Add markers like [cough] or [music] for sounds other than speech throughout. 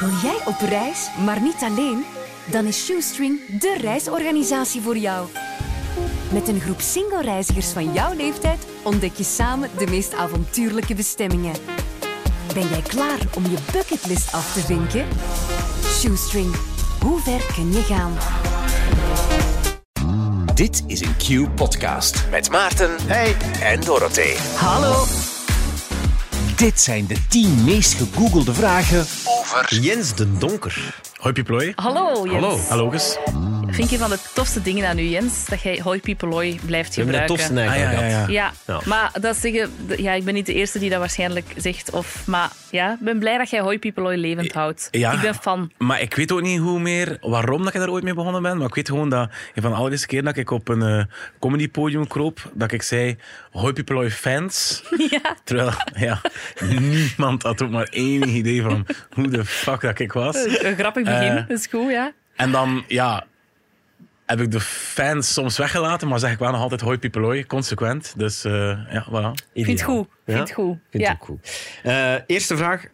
Wil jij op reis, maar niet alleen? Dan is Shoestring de reisorganisatie voor jou. Met een groep single-reizigers van jouw leeftijd ontdek je samen de meest avontuurlijke bestemmingen. Ben jij klaar om je bucketlist af te vinken? Shoestring, hoe ver kun je gaan? Dit is een Q-podcast met Maarten Hey. en Dorothee. Hallo! Dit zijn de 10 meest gegoogelde vragen over... Jens de Donker. Hoi Piplooi. Hallo Jens. Hallo. Hallo. Vind je van de tofste dingen aan u, Jens, dat jij hoi piepeloi blijft We hebben gebruiken? tofste Ah, ja, eigenlijk ja, gehad. ja. Ja, Ja. maar dat zeggen, ja, ik ben niet de eerste die dat waarschijnlijk zegt. Of, maar ja, ik ben blij dat jij hoi piepeloi levend houdt. Ja. Ik ben fan. Maar ik weet ook niet hoe meer, waarom dat ik daar ooit mee begonnen ben. Maar ik weet gewoon dat een van de allereerste keer dat ik op een eh comedypodium kroop, dat ik zei, hoi Pipeloi fans. [laughs] Ja. Terwijl, ja, niemand had ook maar enig idee van hoe de fuck dat ik was. Een grappig begin, Eh, dat is goed, ja. En dan, ja, heb ik de fans soms weggelaten, maar zeg ik wel nog altijd hoi Pipeloi, consequent. Dus eh, ja, voilà. Vind het goed. Vind Ja? het goed. Vind ja. goed. Eh, eerste vraag.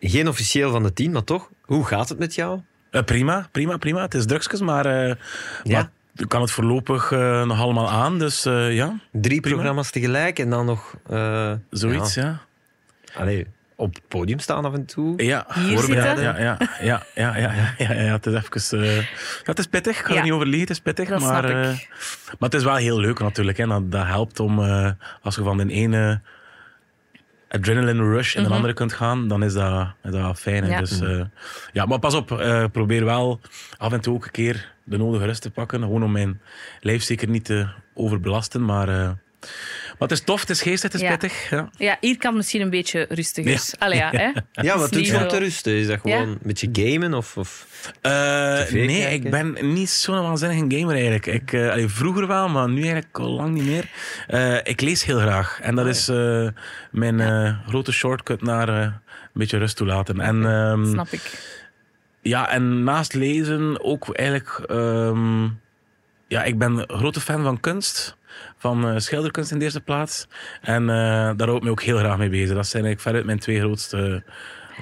Geen officieel van de tien, maar toch. Hoe gaat het met jou? Eh, prima, prima, prima. Het is drugsjes, maar, eh Ja. maar ik kan het voorlopig eh, nog allemaal aan. Dus eh, ja, Drie Prima. programma's tegelijk en dan nog... eh, zoiets, ja. ja. Allee, op het podium staan af en toe. Ja, Hier voorbereiden. Ja, ja, ja, ja, ja, ja, ja, het is even... ja, het is pittig, ik ga Ja. er niet over liegen, het is pittig. Dat maar, eh, maar het is wel heel leuk natuurlijk. Hè. Dat, dat helpt om, eh, als je van de ene adrenaline rush in de andere kunt gaan, dan is dat, is dat wel fijn. Mhm. Ja. Dus, ja, maar pas op, probeer wel af en toe ook een keer de nodige rust te pakken. Gewoon om mijn lijf zeker niet te overbelasten. Maar, maar het is tof, het is geestig, het is Ja. pittig. Ja. Ja, hier kan het misschien een beetje rustiger. Ja. Allee, [laughs] ja, hè? Ja, wat doe niet je om te rusten? Is dat gewoon Ja. een beetje gamen? Of, of... Eh, nee, kijken? ik ben niet zo'n waanzinnige gamer eigenlijk. Ik, eh, allee, vroeger wel, maar nu eigenlijk al lang niet meer. Eh, ik lees heel graag. En dat is eh, mijn eh, grote shortcut naar eh, een beetje rust toelaten. En, ehm, Snap ik. ja, en naast lezen ook eigenlijk... ehm, ja, ik ben een grote fan van kunst. Van eh, schilderkunst in de eerste plaats. En eh, daar hou ik me ook heel graag mee bezig. Dat zijn eigenlijk veruit mijn twee grootste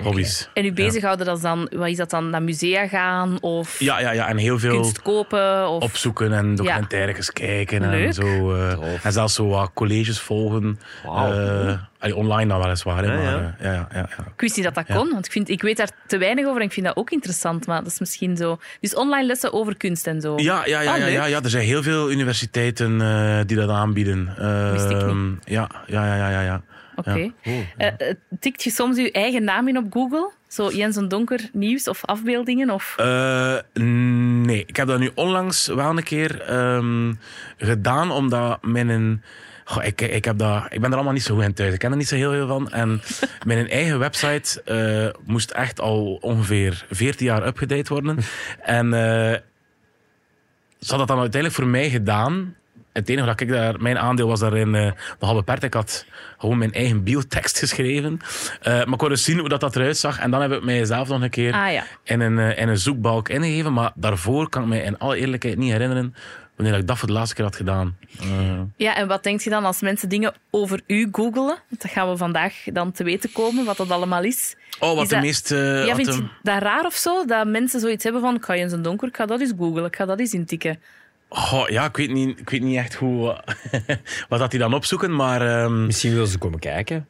hobby's. En u bezighouden dat is dan, wat is dat dan, naar musea gaan of Ja, ja, ja, en heel veel... kunst kopen? Of... opzoeken en documentaires kijken en Leuk. zo. eh, Tof. en zelfs zo wat colleges volgen. Wauw. Eh, allee, online dan weliswaar. hè, Ja, maar, ja. eh, ja, ja, ja, ja. Ik wist niet dat dat kon, want ik, vind, ik weet daar te weinig over en ik vind dat ook interessant. Maar dat is misschien zo. Dus online lessen over kunst en zo. Ja, ja, ja, Ah, ja, leuk. ja, ja, er zijn heel veel universiteiten eh, die dat aanbieden. Wist ik Ehm, ja, ja, ja, ja, ja, ja. Oké. Ja. Eh, eh, tikt je soms je eigen naam in op Google? Zo Jens en Donker nieuws of afbeeldingen? Of... Eh, nee, ik heb dat nu onlangs wel een keer ehm, gedaan, omdat mijn... Goh, ik, ik, heb dat, ik ben er allemaal niet zo goed in thuis. Ik ken er niet zo heel veel van. En [laughs] mijn eigen website moest echt al ongeveer 14 jaar upgedate worden. [laughs] En ze had dat dan uiteindelijk voor mij gedaan. Het enige dat ik daar, mijn aandeel was daarin eh nogal beperkt. Ik had gewoon mijn eigen biotekst [laughs] geschreven. Eh, maar ik wou dus zien hoe dat, dat eruit zag. En dan heb ik mijzelf nog een keer Ah ja. in een, eh, in een zoekbalk ingegeven. Maar daarvoor kan ik me in alle eerlijkheid niet herinneren wanneer ik dat voor de laatste keer had gedaan. Ja, en wat denk je dan als mensen dingen over u googelen? Dat gaan we vandaag dan te weten komen, wat dat allemaal is. oh, wat Is de dat- meest... ja, vind je dat raar of zo? Dat mensen zoiets hebben van, ik ga Jens en Donker, ik ga dat eens googelen, ik ga dat eens intikken. Goh, ja, ik weet, niet, ik weet niet echt hoe, [laughs] wat dat die dan opzoeken, maar... ehm, Misschien wil ze komen kijken.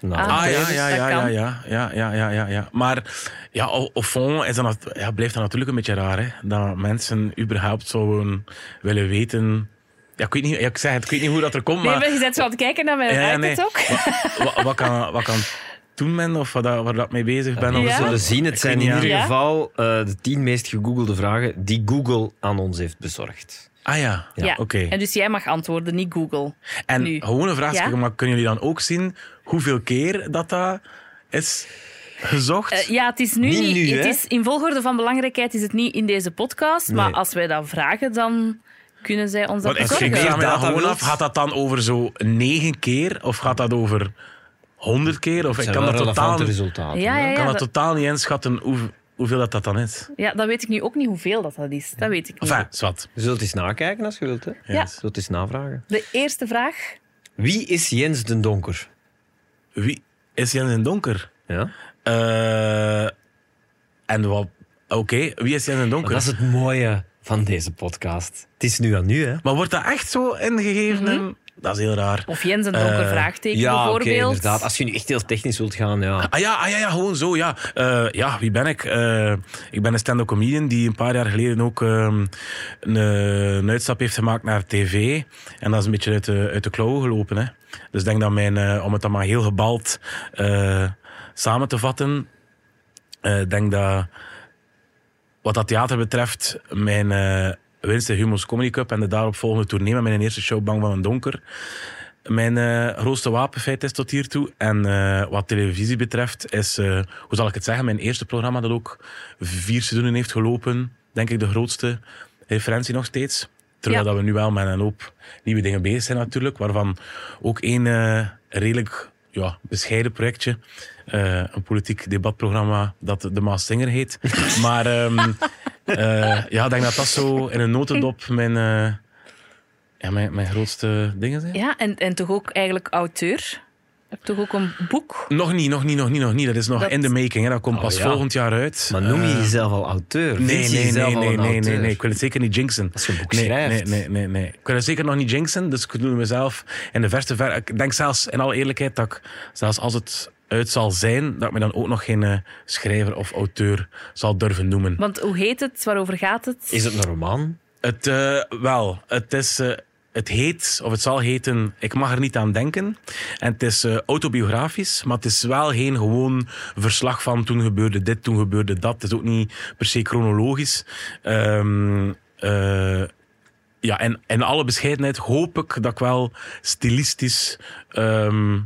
Nou, Ah, Ah ja, ja, ja, ja, ja, ja, ja, ja, ja, ja. Maar ja, au au fond is dat, ja, blijft dat natuurlijk een beetje raar, hè? Dat mensen überhaupt zouden willen weten... Ja, ik weet niet, ja, ik zeg het, ik weet niet hoe dat er komt, Nee, maar... maar je bent zo aan het kijken naar mijn Ja, ja, nee. ook. Wat, wat, wat kan, wat kan doen men, of wat, dat- waar dat mee bezig ben? Ja. We zullen zien. Het Ik zijn in ieder geval eh, de tien meest gegoogelde vragen die Google aan ons heeft bezorgd. Ah ja, Ja. oké. En dus jij mag antwoorden, niet Google. En nu. gewoon een vraag, Ja? maar kunnen jullie dan ook zien hoeveel keer dat dat is gezocht? Eh, ja, het is nu Niet niet. nu, het is, in volgorde van belangrijkheid is het niet in deze podcast. Maar als wij dat vragen, dan kunnen zij ons dat Want ik bezorgen. vraag me dan data gewoon af, gaat dat dan over zo negen keer of gaat dat over honderd keer? Of ik kan dat, totaal, relevante ik resultaten. Ja, hè? ja, ja. kan dat dat- totaal niet inschatten hoe, hoeveel dat, dat dan is. Ja, dat weet ik nu ook niet hoeveel dat, dat is. Dat weet ik niet. Enfin, zwart. Je zult eens nakijken als je wilt. Hè? Ja. Je zult eens navragen. De eerste vraag. Wie is Jens den Donker? Wie is Jens in donker? Ja? Eh, En wat... Oké, wie is Jan en Donker? Dat is het mooie van deze podcast. Het is nu aan nu, hè? Maar wordt dat echt zo ingegeven? in- Dat is heel raar. Of Jens een donker Eh, vraagteken Ja, oké, bijvoorbeeld. inderdaad. Als je nu echt heel technisch wilt gaan, ja. Ah ja, ah, ja, ja gewoon zo, ja. Eh, ja, wie ben ik? Eh, ik ben een stand-up comedian die een paar jaar geleden ook ehm, een, eh, een uitstap heeft gemaakt naar tv. En dat is een beetje uit de, uit de klauwen gelopen. Hè. Dus ik denk dat mijn, om het dan maar heel gebald eh, samen te vatten, eh, ik denk dat wat dat theater betreft, mijn eh winst in Humo's Comedy Cup en de daaropvolgende tournee met mijn eerste show Bang van een Donker, mijn eh, grootste wapenfeit is tot hiertoe. En eh, wat televisie betreft is, eh, hoe zal ik het zeggen, mijn eerste programma dat ook vier seizoenen heeft gelopen. Denk ik de grootste referentie nog steeds. Terwijl Ja. dat we nu wel met een hoop nieuwe dingen bezig zijn natuurlijk. Waarvan ook één redelijk ja, bescheiden projectje. een politiek debatprogramma dat De Maas Singer heet. [laughs] maar ehm, eh, ja, ik denk dat dat zo in een notendop mijn, eh, ja, mijn, mijn grootste dingen zijn. Ja, en, en toch ook eigenlijk auteur. Je hebt toch ook een boek? Nog niet, nog niet, nog niet, nog niet. Dat is nog Dat- in de making. Hè. Dat komt Oh, pas ja. volgend jaar uit. Maar noem je Eh, jezelf al auteur? Nee, nee, nee, nee, nee, nee, auteur? nee. Ik wil het zeker niet jinxen. Als je een boek nee, schrijft. Nee, nee, nee, nee. Ik wil het zeker nog niet jinxen. Dus ik doe mezelf in de verste ver. Ik denk zelfs, in alle eerlijkheid, dat ik, zelfs als het uit zal zijn, dat ik me dan ook nog geen eh, schrijver of auteur zal durven noemen. Want hoe heet het? Waarover gaat het? Is het een roman? Het, eh, wel, het is... eh, het heet, of het zal heten, ik mag er niet aan denken. En het is eh, autobiografisch, maar het is wel geen gewoon verslag van toen gebeurde dit, toen gebeurde dat. Het is ook niet per se chronologisch. Ehm, eh, ja, en in alle bescheidenheid hoop ik dat ik wel stilistisch ehm,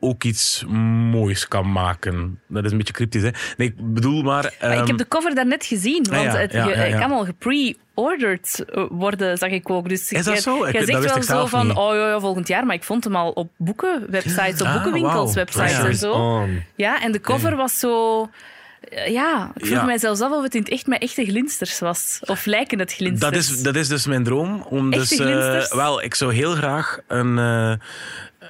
ook iets moois kan maken. Dat is een beetje cryptisch, hè? Nee, ik bedoel maar... Maar ik ehm, heb de cover daarnet gezien, want Ah, ja, het ja, ja, kan al gepre-ordered eh, worden, zag ik ook. Dus Is dat zo? Ik- Jij zegt wel zo van, niet. oh ja, ja, volgend jaar, maar ik vond hem al op boeken, websites, op Ah, boekenwinkels, websites en zo. On. Ja, en de cover was zo... eh, Ja, ik vroeg Ja. mij zelfs af of het in het echt met echte glinsters was. Of lijken het glinsters. Dat is, dat is dus mijn droom. Om Echte dus, eh, wel, ik zou heel graag een,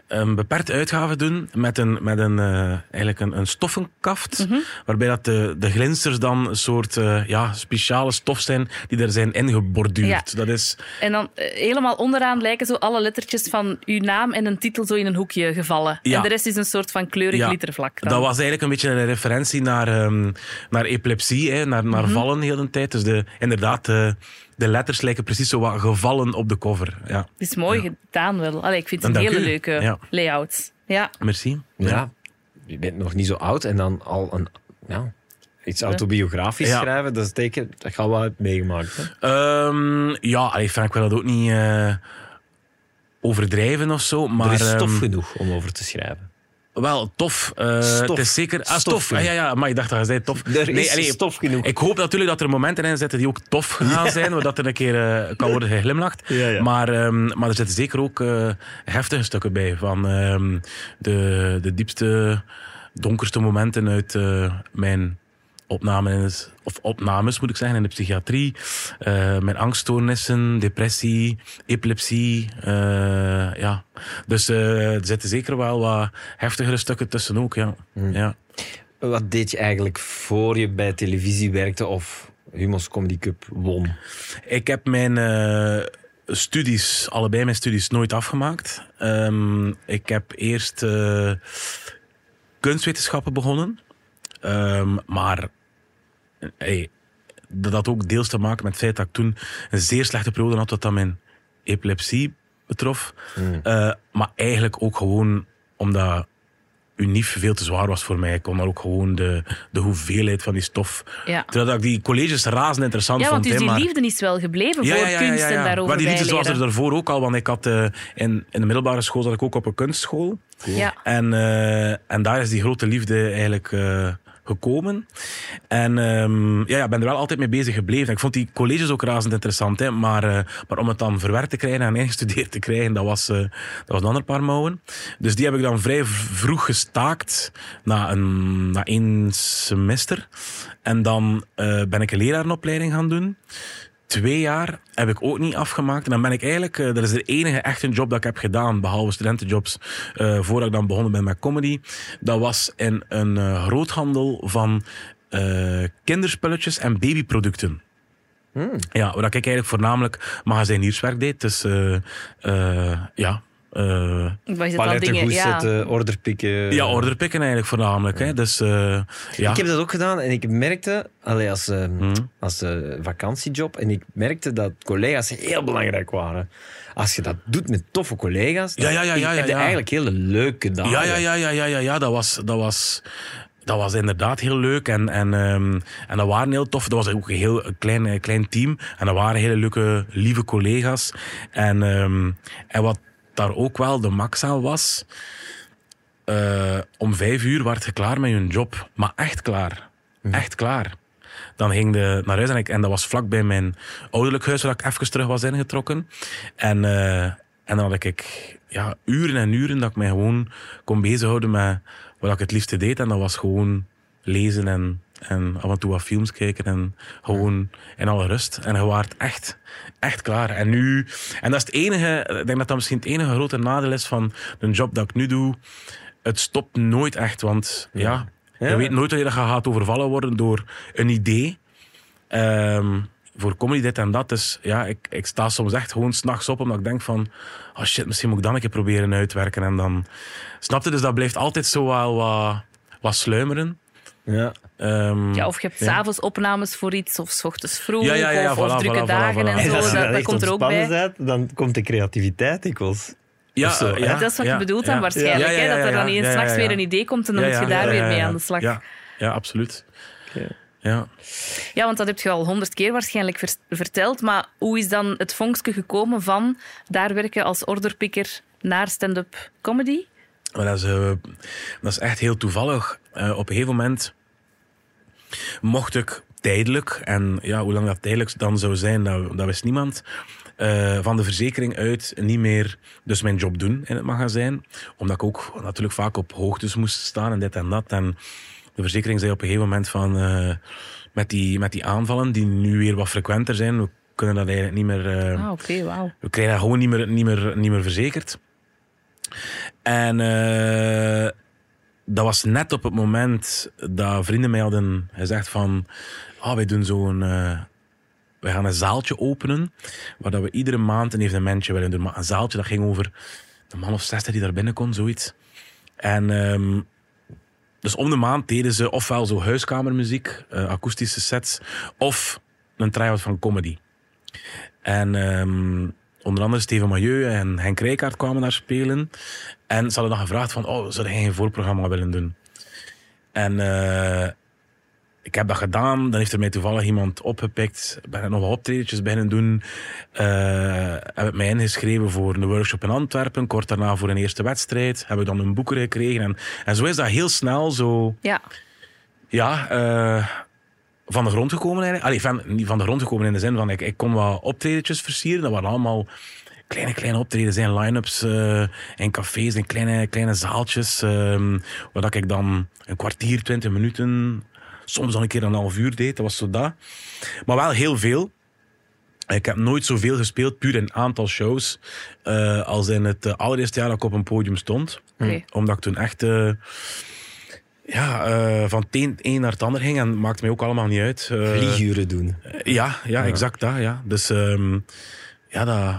een beperkte uitgave doen met een, met een, eh, eigenlijk een, een stoffenkaft. Mhm. Waarbij dat de, de glinsters dan een soort eh, ja, speciale stof zijn die er zijn ingeborduurd. Ja. Dat is, En dan eh, helemaal onderaan lijken zo alle lettertjes van uw naam en een titel zo in een hoekje gevallen. Ja. En de rest is een soort van kleurig Ja, glittervlak. dan. Dat was eigenlijk een beetje een referentie naar, ehm, naar epilepsie, hè, naar, Mhm. naar vallen heel de tijd. Dus de, inderdaad, de, letters lijken precies zo wat gevallen op de cover. Ja, Het is mooi gedaan wel. Allee, ik vind het En een hele u. leuke Ja. layout. Ja. merci. Ja. Je bent nog niet zo oud en dan al een... Ja, iets autobiografisch Ja. schrijven, dat is teken, dat gaat wel uit meegemaakt. Hè? Ehm, ja, allee, Frank, ik wil dat ook niet eh, overdrijven of zo. Maar, er is stof ehm, genoeg om over te schrijven. Wel, tof. Stof. Het is zeker... Ah, Stof. Ah, ja, ja, maar ik dacht dat je zei tof. Er is allee, stof genoeg. Ik hoop natuurlijk dat er momenten in zitten die ook tof gaan zijn, dat er een keer eh, kan worden geglimlacht. Ja, ja. Maar, ehm, maar er zitten zeker ook eh, heftige stukken bij. Van ehm, de, de diepste, donkerste momenten uit mijn opnames, of opnames moet ik zeggen, in de psychiatrie. Eh, mijn angststoornissen, depressie, epilepsie. eh, ja. Dus eh, er zitten zeker wel wat heftigere stukken tussen ook. Ja. Hmm. Ja. Wat deed je eigenlijk voor je bij televisie werkte of Humo's Comedy Cup won? Ik heb mijn studies, allebei mijn studies, nooit afgemaakt. Ehm, ik heb eerst kunstwetenschappen begonnen. Ehm, maar hey, dat had ook deels te maken met het feit dat ik toen een zeer slechte periode had wat dat mijn epilepsie betrof. Eh, maar eigenlijk ook gewoon omdat unief veel te zwaar was voor mij. Ik kon daar ook gewoon de, de hoeveelheid van die stof... Ja. Terwijl ik die colleges razend interessant ja, vond. want dus die maar... liefde is wel gebleven voor kunst en daarover Maar die liefde was er daarvoor ook al, want ik had eh, in, in de middelbare school zat ik ook op een kunstschool. Ja. En, eh, en daar is die grote liefde eigenlijk eh, gekomen. En ehm, ja, ja, ben er wel altijd mee bezig gebleven. Ik vond die colleges ook razend interessant, hè, maar, eh, maar om het dan verwerkt te krijgen en [laughs] ingestudeerd te krijgen, dat was, eh, dat was een ander paar mouwen. Dus die heb ik dan vrij vroeg gestaakt, na, een, na één semester. En dan eh, ben ik een lerarenopleiding gaan doen twee jaar heb ik ook niet afgemaakt. En dan ben ik eigenlijk, eh, dat is de enige echte job dat ik heb gedaan, behalve studentenjobs, eh, voordat ik dan begonnen ben met comedy. Dat was in een eh, groothandel van eh, kinderspulletjes en babyproducten. Hmm. Ja, waar ik eigenlijk voornamelijk magazijnierswerk deed. Dus eh, eh, ja... eh, dan Paletten dingen? goed Ja. zetten, order pikken. ja, orderpikken eigenlijk voornamelijk. Hè. Dus eh, ja. Ik heb dat ook gedaan en ik merkte, allee, als, eh, Mhm. als eh, vakantiejob, en ik merkte dat collega's heel belangrijk waren. Als je dat doet met toffe collega's, dan Ja, ja, ja, ja, heb je ja. eigenlijk hele leuke dagen. Ja, ja, ja, ja, ja, ja, ja. Dat, was, dat, was, dat was inderdaad heel leuk. En, en, ehm, en dat waren heel tof. Dat was ook een heel klein, klein team. En dat waren hele leuke, lieve collega's. En, ehm, en wat daar ook wel de max aan was... eh, om vijf uur werd je klaar met je job. Maar echt klaar. Echt klaar. Dan ging de naar huis en, ik, en dat was vlak bij mijn ouderlijk huis waar ik even terug was ingetrokken. En, eh, en dan had ik ja, uren en uren dat ik mij gewoon kon bezighouden met wat ik het liefste deed. En dat was gewoon lezen en, en af en toe wat films kijken en gewoon in alle rust. En je waart echt, echt klaar. En nu, en dat is het enige, ik denk dat dat misschien het enige grote nadeel is van de job dat ik nu doe. Het stopt nooit echt, want ja, Ja. je weet nooit dat je gaat overvallen worden door een idee. Ehm, voor comedy dit en dat. Dus ja, ik, ik sta soms echt gewoon s'nachts op omdat ik denk van... Oh shit, misschien moet ik dan een keer proberen uitwerken. En dan... Snap je? Dus dat blijft altijd zo wel wat, wat sluimeren. Ja. Ehm, Ja, of je hebt ja. s'avonds opnames voor iets, of s ochtends vroeg, Ja, ja, ja, of, of voilà, drukke voilà, dagen voilà. en En zo. als je Dat, komt er ook bij. bent, dan komt de creativiteit dikwijls. Ja, zo, ja. Dat is wat ja, je bedoelt dan ja. waarschijnlijk. Ja, ja, hè, ja, dat er dan eens ja, ja, s'nachts ja. weer een idee komt en dan Ja, moet je ja, daar ja, weer mee aan de slag. Ja, ja absoluut. Oké. Ja. Ja, want dat heb je al honderd keer waarschijnlijk ver- verteld. Maar hoe is dan het vonkje gekomen van daar werken als orderpicker naar stand-up comedy? Maar dat is, eh, dat is echt heel toevallig. Eh, op een gegeven moment mocht ik tijdelijk, en ja, hoe lang dat tijdelijk dan zou zijn, dat, dat wist niemand, eh, van de verzekering uit niet meer dus mijn job doen in het magazijn. Omdat ik ook natuurlijk vaak op hoogtes moest staan en dit en dat. En de verzekering zei op een gegeven moment van, eh, met, die, met die aanvallen, die nu weer wat frequenter zijn, we kunnen dat eigenlijk niet meer... eh, Ah, oké, wauw. we krijgen dat gewoon niet meer, niet meer, niet meer verzekerd. En dat was net op het moment dat vrienden mij hadden gezegd van... Ah, wij doen zo'n... eh wij gaan een zaaltje openen, waar dat we iedere maand een evenementje willen doen. Maar een zaaltje dat ging over een man of zestig die daar binnen kon, zoiets. En ehm, dus om de maand deden ze ofwel zo huiskamermuziek, eh, akoestische sets, of een try-out van comedy. En ehm, onder andere Steven Mailleu en Henk Rijkaard kwamen daar spelen. En ze hadden dan gevraagd van, oh, zou jij geen voorprogramma willen doen? En eh, ik heb dat gedaan. Dan heeft er mij toevallig iemand opgepikt. Ben ik nog wat optredetjes beginnen doen. Eh, heb ik mij ingeschreven voor een workshop in Antwerpen. Kort daarna voor een eerste wedstrijd. Heb ik dan een boeker gekregen. En, en zo is dat heel snel zo Ja, ja, eh, van de grond gekomen eigenlijk. Allee, van, niet van de grond gekomen in de zin van, ik, ik kon wat optredetjes versieren. Dat waren allemaal kleine, kleine optredens zijn line-ups eh, in cafés, in kleine, kleine zaaltjes. ehm waar dat ik dan een kwartier, twintig minuten, soms dan een keer een half uur deed. Dat was zo dat. Maar wel heel veel. Ik heb nooit zoveel gespeeld, puur in aantal shows, eh, als in het eh, allereerste jaar dat ik op een podium stond. oké. Omdat ik toen echt... eh, ja, eh, van het een, een naar het ander ging en maakte mij ook allemaal niet uit. Eh, Vlieguren doen. ja, ja, exact dat. Ja. Dus ehm, ja, dat,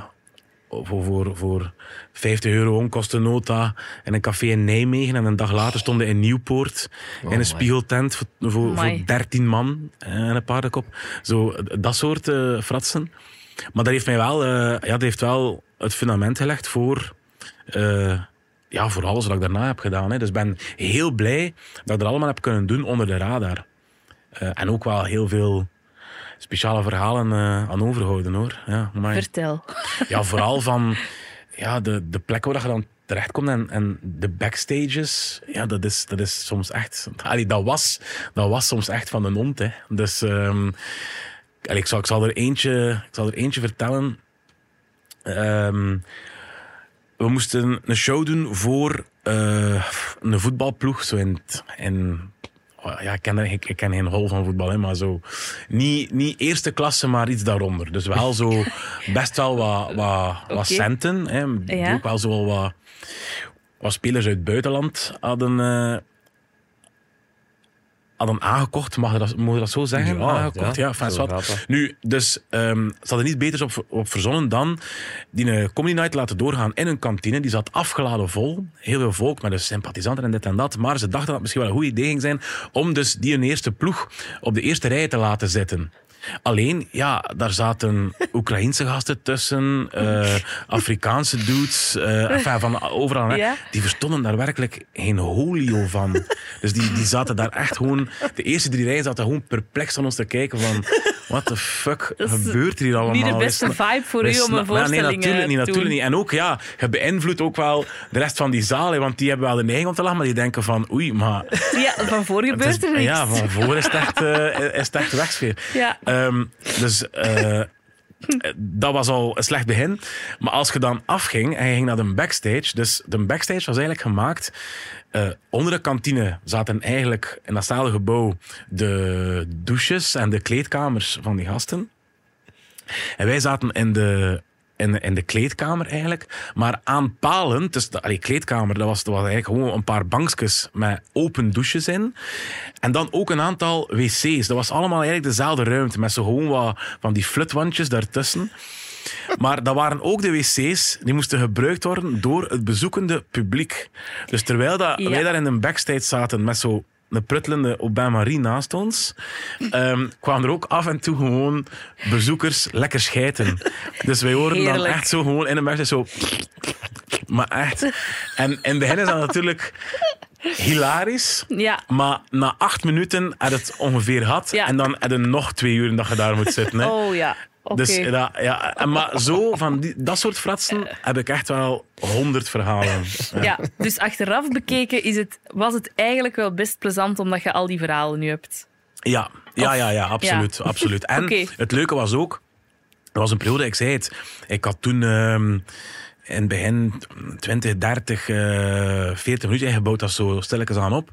voor, voor, voor 50 euro onkostennota in een café in Nijmegen. En een dag later stonden in Nieuwpoort in een my. spiegeltent voor, voor, voor Amai. 13 man en een paardenkop. Zo, dat soort eh, fratsen. Maar dat heeft mij wel, eh, ja, dat heeft wel het fundament gelegd voor, eh, ja, voor alles wat ik daarna heb gedaan. Hè. Dus ik ben heel blij dat ik dat allemaal heb kunnen doen onder de radar. Eh, en ook wel heel veel speciale verhalen eh, aan overhouden hoor. Ja, maar, Vertel. [laughs] ja, vooral van ja, de, de plekken waar je dan terechtkomt en, en de backstages. Ja, dat is, dat is soms echt. Allee, dat, was, dat was soms echt van een hond. Hè. Dus ehm, allee, ik, zal, ik, zal er eentje, ik zal er eentje vertellen. Ehm, we moesten een show doen voor eh, een voetbalploeg. Zo in, in ja, ik, ken, ik, ik ken geen hol van voetbal, hè, maar zo. Niet, niet eerste klasse, maar iets daaronder. Dus wel zo [laughs] best wel wat, wat, wat centen. Hè, Ja. Ook wel zo wat, wat spelers uit het buitenland hadden, eh, hadden aangekocht. Mag dat, mogen we dat zo zeggen? Ja, aangekocht, ja, ja. dat. Nu, dus ehm, ze hadden niet beters op, op verzonnen dan die een comedy night laten doorgaan in een kantine. Die zat afgeladen vol. Heel veel volk met dus sympathisanten en dit en dat. Maar ze dachten dat het misschien wel een goed idee ging zijn om dus die een eerste ploeg op de eerste rij te laten zitten. Alleen, ja, daar zaten Oekraïense gasten tussen, eh, Afrikaanse dudes, eh, enfin, van overal. hè. Ja. Die verstonden daar werkelijk geen holio van. Dus die, die zaten daar echt gewoon... De eerste drie rijen zaten gewoon perplex aan ons te kijken van... What the fuck Dat gebeurt er hier allemaal? Niet de beste vibe voor u om een Maar voorstelling Nee, natuurlijk eh, niet, natuurlijk niet. En ook, ja, je beïnvloedt ook wel de rest van die zaal. hè, want die hebben wel de neiging om te lachen, maar die denken van... Oei, maar... Ja, van voor gebeurt er niks. Ja, van voor is het echt, is het echt wegsfeer. Ja. Ehm, dus eh, dat was al een slecht begin. Maar als je dan afging en je ging naar de backstage. Dus de backstage was eigenlijk gemaakt. eh, onder de kantine zaten eigenlijk in datzelfde gebouw de douches en de kleedkamers van die gasten. En wij zaten in de, in, de kleedkamer eigenlijk. Maar aanpalend, dus de allee, kleedkamer, dat was, dat was eigenlijk gewoon een paar bankjes met open douches in. En dan ook een aantal wc's. Dat was allemaal eigenlijk dezelfde ruimte, met zo gewoon wat van die flutwandjes daartussen. Maar dat waren ook de wc's die moesten gebruikt worden door het bezoekende publiek. Dus terwijl dat Ja. wij daar in een backstage zaten met zo een pruttelende Obama-Marie naast ons, ehm, kwamen er ook af en toe gewoon bezoekers lekker schijten. Dus wij hoorden dan echt zo gewoon in een backstage zo... Maar echt. En in het begin is dat natuurlijk hilarisch. Ja. Maar na acht minuten had het ongeveer gehad. Ja. En dan had je nog twee uur dat je daar moet zitten. Hè. Oh ja, Dus dat, ja, en maar zo, van die, dat soort fratsen heb ik echt wel honderd verhalen. Ja, dus achteraf bekeken is het, was het eigenlijk wel best plezant omdat je al die verhalen nu hebt. Ja, ja, ja, ja absoluut. absoluut. En het leuke was ook, er was een periode, ik zei het, ik had toen ehm, in het begin 20, 30, eh 40 minuten ingebouwd, dat zo stilletjes aan op.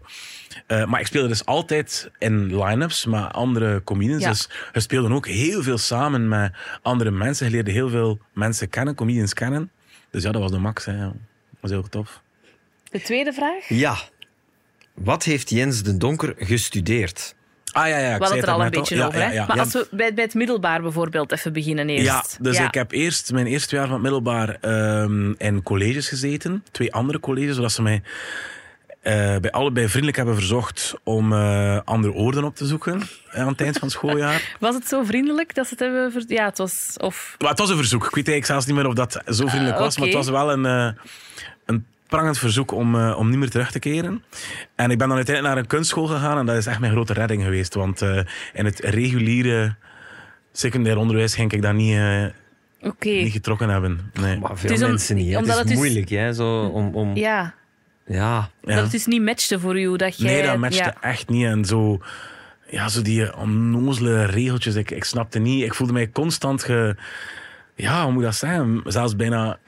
Eh, maar ik speelde dus altijd in line-ups met andere comedians. Ja. Dus we speelden ook heel veel samen met andere mensen. Je leerde heel veel mensen kennen, comedians kennen. Dus ja, dat was de max. Hè. Dat was heel tof. De tweede vraag? Ja. Wat heeft Jens de Donker gestudeerd? Ah ja, ja. Ik We hadden het er al een beetje over. ja, Hè? ja. Maar als we bij, bij het middelbaar bijvoorbeeld even beginnen eerst. Ja, dus ik heb eerst mijn eerste jaar van het middelbaar ehm, in colleges gezeten. Twee andere colleges, zodat ze mij eh, bij allebei vriendelijk hebben verzocht om eh, andere oorden op te zoeken eh, aan het eind van het schooljaar. [laughs] Was het zo vriendelijk dat ze het hebben... ver- Ja, het was... Of... Maar het was een verzoek. Ik weet eigenlijk zelfs niet meer of dat zo vriendelijk was, maar het was wel een, een prangend verzoek om, eh, om niet meer terug te keren. En ik ben dan uiteindelijk naar een kunstschool gegaan en dat is echt mijn grote redding geweest. Want eh, in het reguliere secundair onderwijs ging ik dat niet, eh, Oké. niet getrokken hebben. Nee. Maar veel is om- mensen niet. Hè. omdat het is het dus- moeilijk hè, zo, om... om ja. Ja, Ja. dat het dus niet matchte voor u. Dat jij, Nee, dat matchte ja. echt niet. En zo, ja, zo die onnozele regeltjes, ik, ik snapte niet. Ik voelde mij constant ge... Ja, hoe moet ik dat zeggen? Zelfs bijna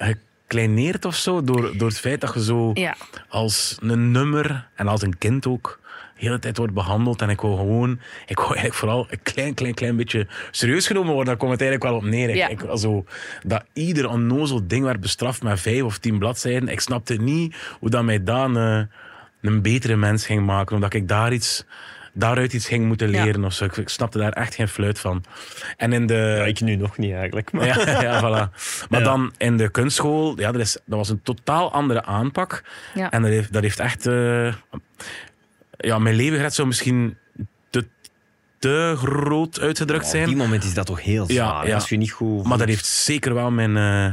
gekleineerd of zo. Door, door het feit dat je zo Ja. als een nummer en als een kind ook de hele tijd wordt behandeld. En ik wou gewoon... Ik wou eigenlijk vooral een klein, klein, klein beetje serieus genomen worden. Daar komt het eigenlijk wel op neer. Ja. Ik, zo, dat ieder onnozel ding werd bestraft met vijf of tien bladzijden. Ik snapte niet hoe dat mij dan eh, een betere mens ging maken. Omdat ik daar iets, daaruit iets ging moeten Ja. leren. Of zo. Ik, ik snapte daar echt geen fluit van. En in de... Ja, ik nu nog niet eigenlijk. Maar... Ja, [laughs] ja, voilà. Maar Ja. dan in de kunstschool, ja, dat, is, dat was een totaal andere aanpak. Ja. En dat heeft, dat heeft echt... eh, ja, mijn leven gaat zo misschien te, te groot uitgedrukt Op die zijn. moment is dat toch heel Ja, zwaar. ja. Als je niet goed... Maar dat heeft zeker wel mijn, eh,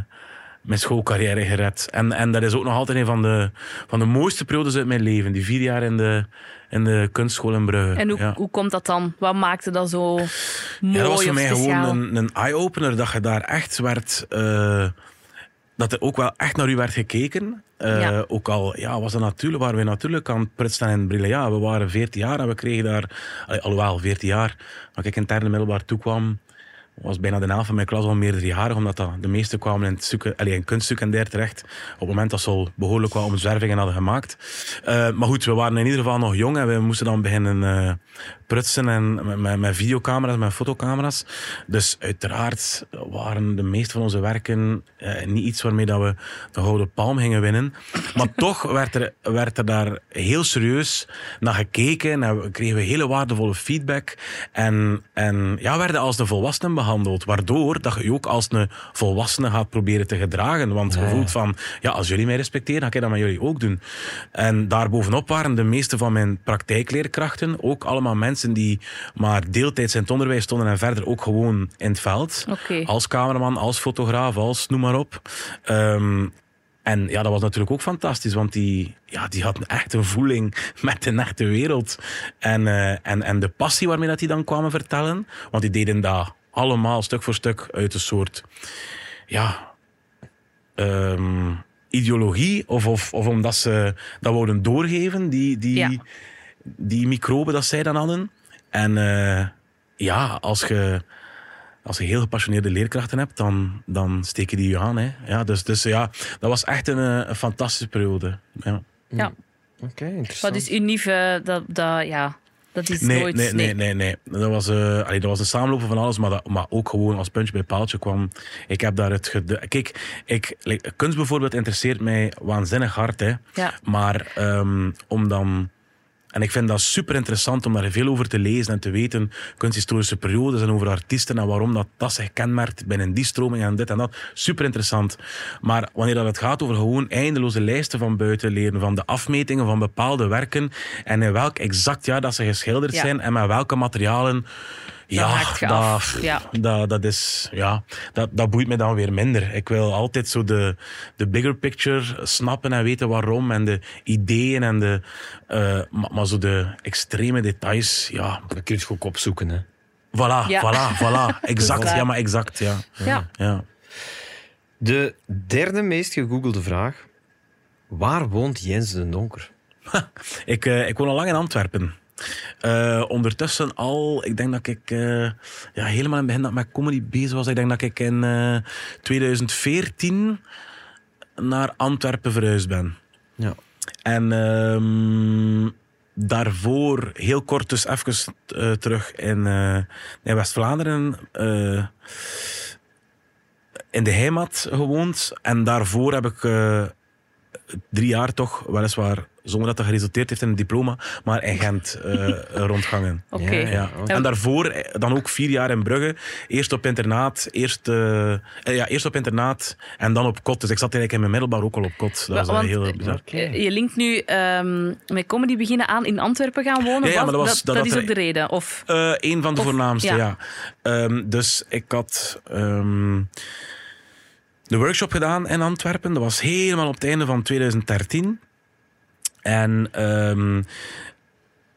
mijn schoolcarrière gered. En, en dat is ook nog altijd een van de, van de mooiste periodes uit mijn leven. Die vier jaar in de, in de kunstschool in Brugge. En hoe, ja. hoe komt dat dan? Wat maakte dat zo mooi Ja, dat was voor mij speciaal? gewoon een, een eye-opener. Dat je daar echt werd... eh, dat er ook wel echt naar u werd gekeken. Eh, Ja. Ook al ja, was dat natuurlijk, waren we natuurlijk aan het prutsen en brillen. Ja, we waren 14 jaar en we kregen daar... alhoewel, 14 jaar. Maar ik in het derde middelbaar toekwam, was bijna de helft van mijn klas al meerderjarig, omdat dat, de meesten kwamen in, het in kunstsecundair terecht. Op het moment dat ze al behoorlijk wat omzwervingen hadden gemaakt. Eh, maar goed, we waren in ieder geval nog jong en we moesten dan beginnen eh prutsen en met, met, met videocamera's, met fotocamera's. Dus uiteraard waren de meeste van onze werken eh, niet iets waarmee dat we de Gouden Palm gingen winnen. Maar [laughs] toch werd er, werd er daar heel serieus naar gekeken en we kregen we hele waardevolle feedback. En, en ja, werden als de volwassenen behandeld. Waardoor dat je ook als een volwassene gaat proberen te gedragen. Want je voelt van, ja, als jullie mij respecteren, dan kan ik dat met jullie ook doen. En daarbovenop waren de meeste van mijn praktijkleerkrachten ook allemaal mensen die maar deeltijds in het onderwijs stonden en verder ook gewoon in het veld. Als cameraman, als fotograaf, als noem maar op. Ehm, en ja, dat was natuurlijk ook fantastisch, want die, ja, die hadden echt een voeling [laughs] met de echte wereld. En, eh, en, en de passie waarmee dat die dan kwamen vertellen, want die deden dat allemaal stuk voor stuk uit een soort, ja, ehm, ideologie, of, of, of omdat ze dat wouden doorgeven, die, die, Ja. Die microben dat zij dan hadden. En eh, ja, als je, als je heel gepassioneerde leerkrachten hebt, dan, dan steken die je aan. Hè. Ja, dus, dus ja, dat was echt een, eh, een fantastische periode. Ja. Ja. Oké, interessant. Wat is unief, dat, dat, ja, dat is Nee, nooit... nee, nee, nee, nee. Dat was, eh allee, dat was een samenlopen van alles, maar, dat, maar ook gewoon als puntje bij paaltje kwam. Ik heb daar het Kijk, ik, like, kunst bijvoorbeeld interesseert mij waanzinnig hard, hè. Ja. Maar ehm, om dan. En ik vind dat super interessant om daar veel over te lezen en te weten. Kunsthistorische periodes en over artiesten en waarom dat, dat zich kenmerkt binnen die stroming en dit en dat. Super interessant. Maar wanneer dat het gaat over gewoon eindeloze lijsten van buiten leren, van de afmetingen van bepaalde werken en in welk exact jaar dat ze geschilderd Ja. zijn en met welke materialen. Ja, dat, af. Ja. dat, dat, is, ja dat, dat boeit me dan weer minder. Ik wil altijd zo de, de bigger picture snappen en weten waarom. En de ideeën en de. eh, maar, maar zo de extreme details. Ja, Dat kun je ook opzoeken. Hè. voilà, Ja. voilà, [laughs] voilà. Exact. Ja, maar exact. Ja. Ja. ja. De derde meest gegoogelde vraag. Waar woont Jens de Donker? Ik, eh, ik woon al lang in Antwerpen. Eh, ondertussen al, ik denk dat ik eh, ja, helemaal in het begin dat ik met comedy bezig was. Ik denk dat ik in eh, 2014 naar Antwerpen verhuisd ben. Ja. En ehm, daarvoor heel kort dus even terug in, in West-Vlaanderen. in de heimat gewoond. En daarvoor heb ik drie jaar toch, weliswaar zonder dat dat geresulteerd heeft in een diploma, maar in Gent eh, [laughs] rondgangen. Oké. Ja. En daarvoor eh, dan ook vier jaar in Brugge. Eerst op internaat, eerst, eh, eh, ja, eerst op internaat en dan op kot. Dus ik zat eigenlijk in mijn middelbaar ook al op kot. Dat was Want- heel bizar. Je linkt nu ehm, met comedy beginnen aan in Antwerpen gaan wonen. Ja, maar dat was- dat is ook de reden. Of, een van de Of- voornaamste, ja. ja. Ehm, dus ik had ehm, de workshop gedaan in Antwerpen. Dat was helemaal op het einde van 2013. En ehm,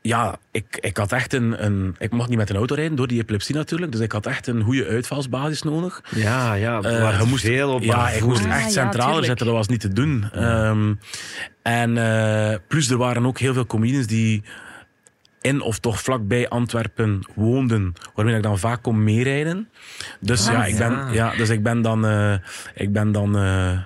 ja, ik, ik had echt een, een... Ik mocht niet met een auto rijden, door die epilepsie natuurlijk. Dus ik had echt een goede uitvalsbasis nodig. Ja, ja. Waar je moest veel op Ja, ik moest. Ah, echt ja, centraler zetten. Dat was niet te doen. Ehm, en eh, plus er waren ook heel veel comedians die in of toch vlakbij Antwerpen woonden, waarmee ik dan vaak kon meerijden. Dus Ah, ja, ik ben, ja. ja, dus ik ben dan, eh, ik ben dan eh,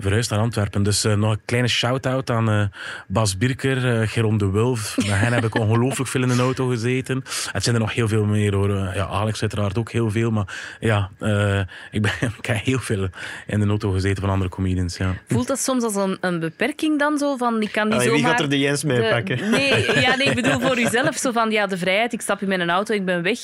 verhuisd naar Antwerpen. Dus eh, nog een kleine shout-out aan eh, Bas Birker, eh Geron de Wulf. Met hen heb ik ongelooflijk veel in de auto gezeten. Het zijn er nog heel veel meer hoor. Ja, Alex uiteraard ook heel veel. Maar ja, eh, ik, ben, [laughs] ik heb heel veel in de auto gezeten van andere comedians. Ja. voelt dat soms als een, een beperking dan zo? Van, ik kan niet Allee, wie gaat er de Jens mee de- pakken? [laughs] Nee, ja, nee, ik bedoel voor uzelf. Zo van, ja, de vrijheid, ik stap in mijn auto, ik ben weg.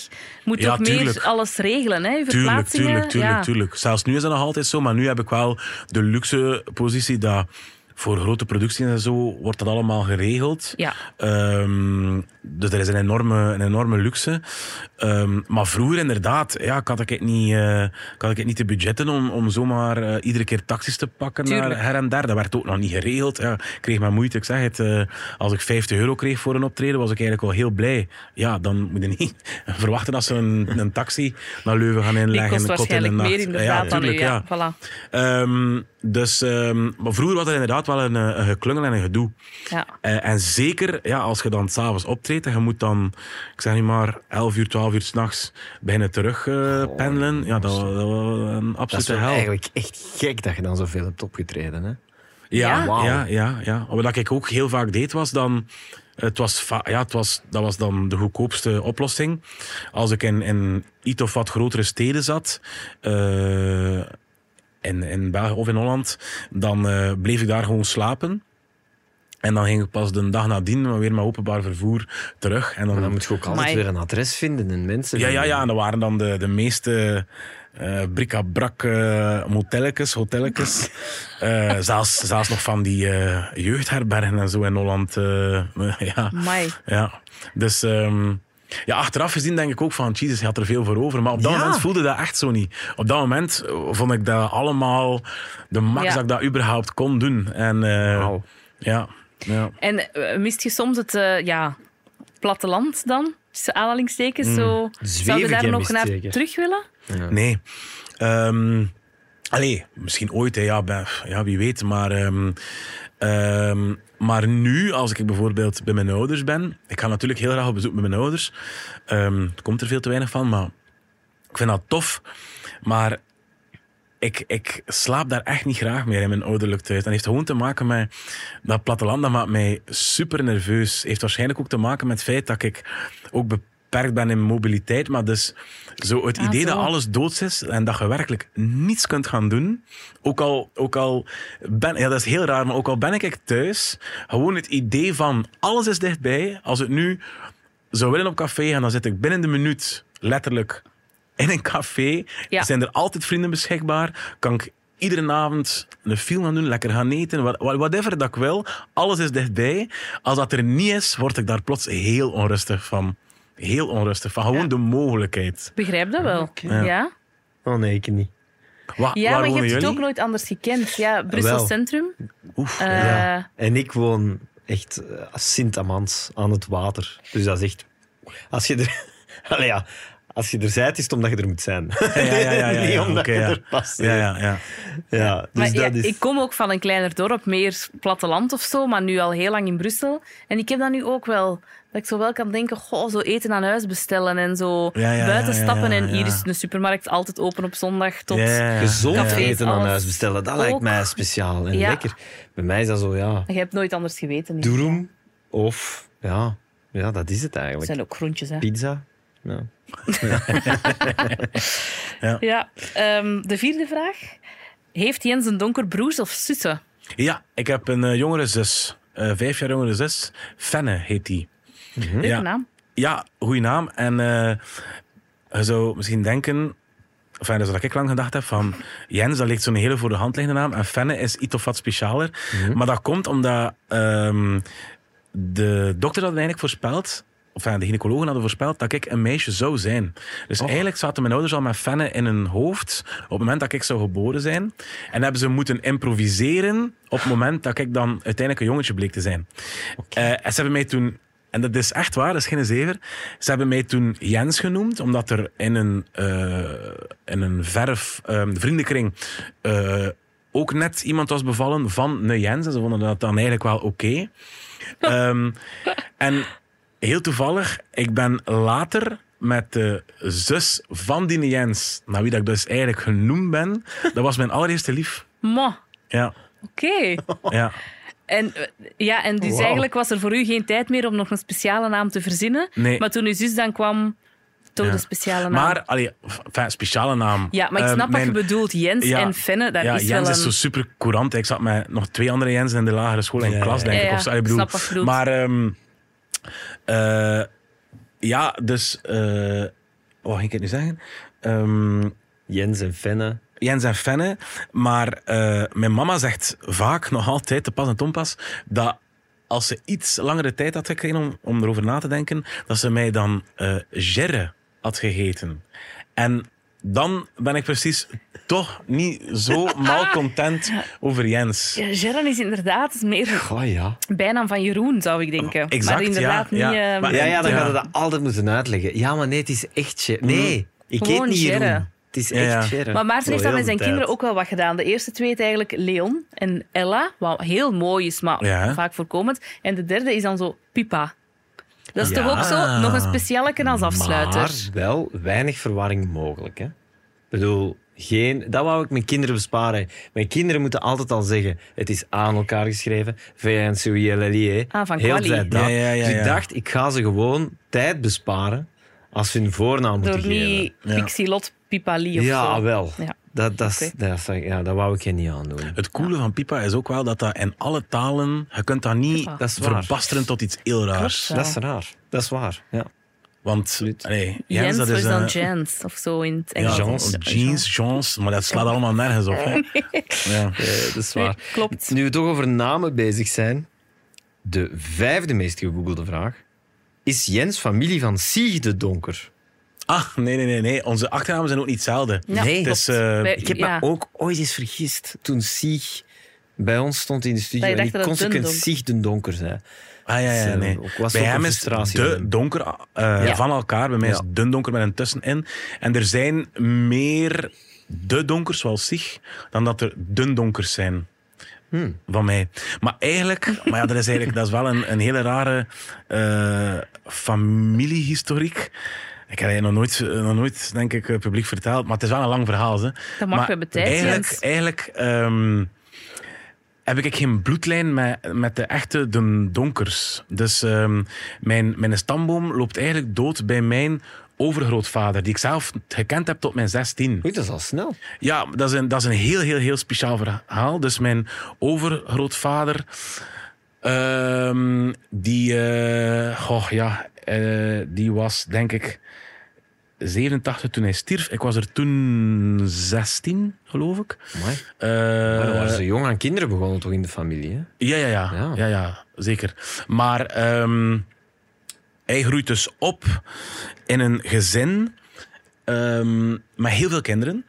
Moet Ja, toch meer alles regelen, hè? Tuurlijk, tuurlijk, tuurlijk, ja. tuurlijk. Zelfs nu is dat nog altijd zo, maar nu heb ik wel de luxe positie dat voor grote producties en zo wordt dat allemaal geregeld. Ja. Ehm, dus er is een enorme, een enorme luxe. Ehm, maar vroeger inderdaad, ja, ik had ik het niet, eh, had ik het niet de budgetten om, om zomaar eh, iedere keer taxis te pakken Tuurlijk. naar her en daar. Dat werd ook nog niet geregeld. Ja, ik kreeg maar moeite. Ik zeg het, eh, als ik 50 euro kreeg voor een optreden, was ik eigenlijk al heel blij. Ja, dan moet je niet [laughs] verwachten dat ze een, een taxi naar Leuven gaan Die inleggen. kost in in de waarschijnlijk nacht. meer inderdaad ja, dan Ja, ja. Voilà. Ehm, dus, maar vroeger was er inderdaad wel een, eh, een geklungel en een gedoe. Ja. Eh, en zeker ja, als je dan s'avonds optreedt en je moet dan, ik zeg niet maar, 11 uur, 12 uur s'nachts bijna terug eh, pendelen. Ja, dat, was- dat was een Dat is absolute wel hel. eigenlijk echt gek dat je dan zoveel hebt opgetreden. Hè? Ja, Ja? Ja, ja, ja. Wat ik ook heel vaak deed was dan Het was, ja, het was, dat was dan de goedkoopste oplossing. Als ik in, in iets of wat grotere steden zat, eh, in, in België of in Holland, dan eh, bleef ik daar gewoon slapen. En dan ging ik pas de dag nadien weer met openbaar vervoer terug. En Maar dan, moet je ook altijd weer een adres vinden en mensen ja, ja, ja, en dat waren dan de, de meeste eh bric-à-brac eh, motelletjes, hotelletjes. [laughs] Eh, zelfs, zelfs nog van die eh, jeugdherbergen en zo in Holland. eh, [laughs] ja. Ja, dus ehm, ja, achteraf gezien denk ik ook van, Jesus, je had er veel voor over. Maar op dat Ja. moment voelde dat echt zo niet. Op dat moment eh, vond ik dat allemaal de max Ja. dat ik dat überhaupt kon doen. En eh, Wauw. ja, ja. En eh, mist je soms het eh, ja, platteland dan? Tussen aanhalingstekens. Zo. Zou je daar nog naar terug willen? Nee. Ehm allee, misschien ooit, hè, ja, ja, wie weet. Maar, ehm, ehm, maar nu, als ik bijvoorbeeld bij mijn ouders ben... Ik ga natuurlijk heel graag op bezoek bij mijn ouders. Ehm er komt er veel te weinig van, maar ik vind dat tof. Maar ik, ik slaap daar echt niet graag meer in mijn ouderlijk thuis. Dat heeft gewoon te maken met dat platteland. Dat maakt mij super nerveus. Heeft waarschijnlijk ook te maken met het feit dat ik ook beperkt ben in mobiliteit. Maar dus zo het Ah, idee zo. dat alles doods is en dat je werkelijk niets kunt gaan doen. Ook al, ook al ben, ja, dat is heel raar, maar ook al ben ik thuis, gewoon het idee van alles is dichtbij. Als het nu zou willen op café gaan, dan zit ik binnen de minuut letterlijk in een café. Ja. Zijn er altijd vrienden beschikbaar? Kan ik iedere avond een film gaan doen, lekker gaan eten, whatever dat ik wil. Alles is dichtbij. Als dat er niet is, word ik daar plots heel onrustig van. Heel onrustig van. Gewoon Ja. de mogelijkheid. Ik begrijp dat wel. Ja, Oh nee, ik niet. Wa- ja maar je hebt het ook nooit anders gekend. Ja, Brussel Wel. Centrum. Oef, Eh, Ja. En ik woon echt eh, Sint-Amans aan het water. Dus dat is echt... Als je er... [laughs] Allee, ja. Als je er zijt, is het omdat je er moet zijn. Ja, ja, ja, ja, ja, [laughs] Niet ja, omdat oké, je ja. er past. ja, ja, ja. Ja, dus maar ja, dat is... ik kom ook van een kleiner dorp, meer platteland of zo, maar nu al heel lang in Brussel. En ik heb dat nu ook wel. Dat ik zo wel kan denken, goh, zo eten aan huis bestellen en zo Ja, ja, buiten ja, ja, stappen. ja, En hier is de supermarkt altijd open op zondag tot... Ja, ja, ja. Gezond Cafés, eten aan huis bestellen, dat Ook. lijkt mij speciaal en Ja. lekker. Bij mij is dat zo, ja, Je hebt nooit anders geweten. durum of... Ja, ja, dat is het Dat eigenlijk. zijn ook groentjes, hè. Pizza. [laughs] Ja. Ja. ehm, de vierde vraag. Heeft Jens een donker broers of zussen? Ja, ik heb een eh, jongere zus. Eh, vijf jaar jongere zus. Fenne heet die. Leuke Ja. naam. Ja, goede naam. En eh, je zou misschien denken, enfin, dat is wat ik lang gedacht heb, van Jens, dat ligt zo'n hele voor de hand liggende naam. En Fenne is iets of wat specialer. Maar dat komt omdat ehm, de dokter dat eigenlijk voorspeld, of de gynaecologen hadden voorspeld, dat ik een meisje zou zijn. Dus eigenlijk zaten mijn ouders al met Fenne in hun hoofd op het moment dat ik zou geboren zijn. En hebben ze moeten improviseren op het moment dat ik dan uiteindelijk een jongetje bleek te zijn. Eh, en ze hebben mij toen en dat is echt waar, dat is geen zever. Ze hebben mij toen Jens genoemd, omdat er in een, eh, in een verf ehm, vriendenkring eh, ook net iemand was bevallen van een Jens. En ze vonden dat dan eigenlijk wel oké. [laughs] Ehm, en heel toevallig, ik ben later met de zus van die Jens, naar wie dat ik dus eigenlijk genoemd ben, dat was mijn allereerste lief. Ma, Ja, oké. ja. En, eh, ja, en dus eigenlijk was er voor u geen tijd meer om nog een speciale naam te verzinnen. Nee. Maar toen uw zus dan kwam, toch Ja. de speciale naam. Maar, allee, enfin, speciale naam. ja, maar ik Ehm, snap mijn- wat je bedoelt. Jens Ja. en Fenne, dat ja, is Jens wel een... is zo super courant. Ik zat met nog twee andere Jensen in de lagere school in Ja, klas, denk ja, ik. ja. Of Ik bedoel, snap wat je bedoelt. Maar ehm, eh, ja, dus eh, wat ging ik het nu zeggen? Ehm, Jens en Fenne. Jens en Fenne. Maar eh, mijn mama zegt vaak, [laughs] nog altijd, te pas en tompas, dat als ze iets langere tijd had gekregen om, om erover na te denken, dat ze mij dan eh Gerre had gegeten. En dan ben ik precies toch niet zo [laughs] malcontent over Jens. Ja, is inderdaad meer Oh ja. bijnaam van Jeroen, zou ik denken. Exact, maar inderdaad ja, niet... ja. eh, Maar- Ja, ja, dan Ja. gaat dat altijd moeten uitleggen. Ja, maar nee, het is echt Ger- Nee, ik Gewoon eet niet. Het is Ja, echt ja. Gerre. Maar Maarten heeft dat heel met zijn de kinderen ook wel wat gedaan. De eerste twee is eigenlijk Leon en Ella, wat heel mooi is, maar Ja. vaak voorkomend. En de derde is dan zo Pipa. Dat is Ja. toch ook zo nog een specialeke als afsluiter. Maar wel weinig verwarring mogelijk. Hè? Ik bedoel, Geen, dat wou ik mijn kinderen besparen. Mijn kinderen moeten altijd al zeggen: het is aan elkaar geschreven. V-N-C-O-I-L-L-I-E. Ah, van Heel tijd dat. Ja, ja, ja, Dus ik dacht, ik ga ze gewoon tijd besparen als ze hun voornaam moeten Door geven. niet Ja. Pixilot Pipali of Ja, zo. wel. Ja. Dat, dat, dat, is- ja, dat wou ik je niet aandoen. Het coole van Pipa is ook wel dat dat in alle talen... Je kunt dat niet Pipa. Dat is waar. verbasteren tot iets heel raars. Klopt. Dat is raar. Dat is waar. Ja. Want allee, Jens, Jens, dat is is dan een... Jens of zo in het Ja, Engels. Jeans. jeans, jeans, maar dat slaat allemaal nergens op. Hè. [laughs] Ja. [laughs] Eh, dat is Nee, waar. klopt. Nu we toch over namen bezig zijn. De vijfde meest gegoogelde vraag. Is Jens familie van Sieg de Donker? Ah, nee, nee, nee, nee. Onze achternamen zijn ook niet hetzelfde. Ja, Nee. eh, Bij- Ik heb ja. me ook ooit eens vergist toen Sieg bij ons stond in de studio Dat je en ik consequent Sieg de Donker zei. Ah ja, ja, Dus, eh, nee. Bij hem is de donker eh, Ja. van elkaar. Bij mij is dun donker met een tussenin. En er zijn meer de donkers, zoals zich, dan dat er dun donkers zijn. Hmm. Van mij. Maar eigenlijk, maar ja, dat is eigenlijk dat is wel een, een hele rare eh, familiehistoriek. Ik heb het nog nooit, nog nooit, denk ik, publiek verteld. Maar het is wel een lang verhaal. Hè. Dat mag, maar we hebben tijd, eigenlijk, eigenlijk ehm, heb ik geen bloedlijn met, met de echte de donkers. Dus ehm, mijn, mijn stamboom loopt eigenlijk dood bij mijn overgrootvader, die ik zelf gekend heb tot mijn 16. Oei, dat is al snel. Ja, dat is een, dat is een heel, heel, heel speciaal verhaal. Dus mijn overgrootvader, ehm, die, eh, goh, ja, eh, die was denk ik 87 toen hij stierf. Ik was er toen 16, geloof ik. Eh, Maar dan waren ze jong aan kinderen begonnen toch in de familie. Hè? ja, ja, ja, Ja. ja. ja, zeker. Maar ehm, hij groeit dus op in een gezin ehm, met heel veel kinderen.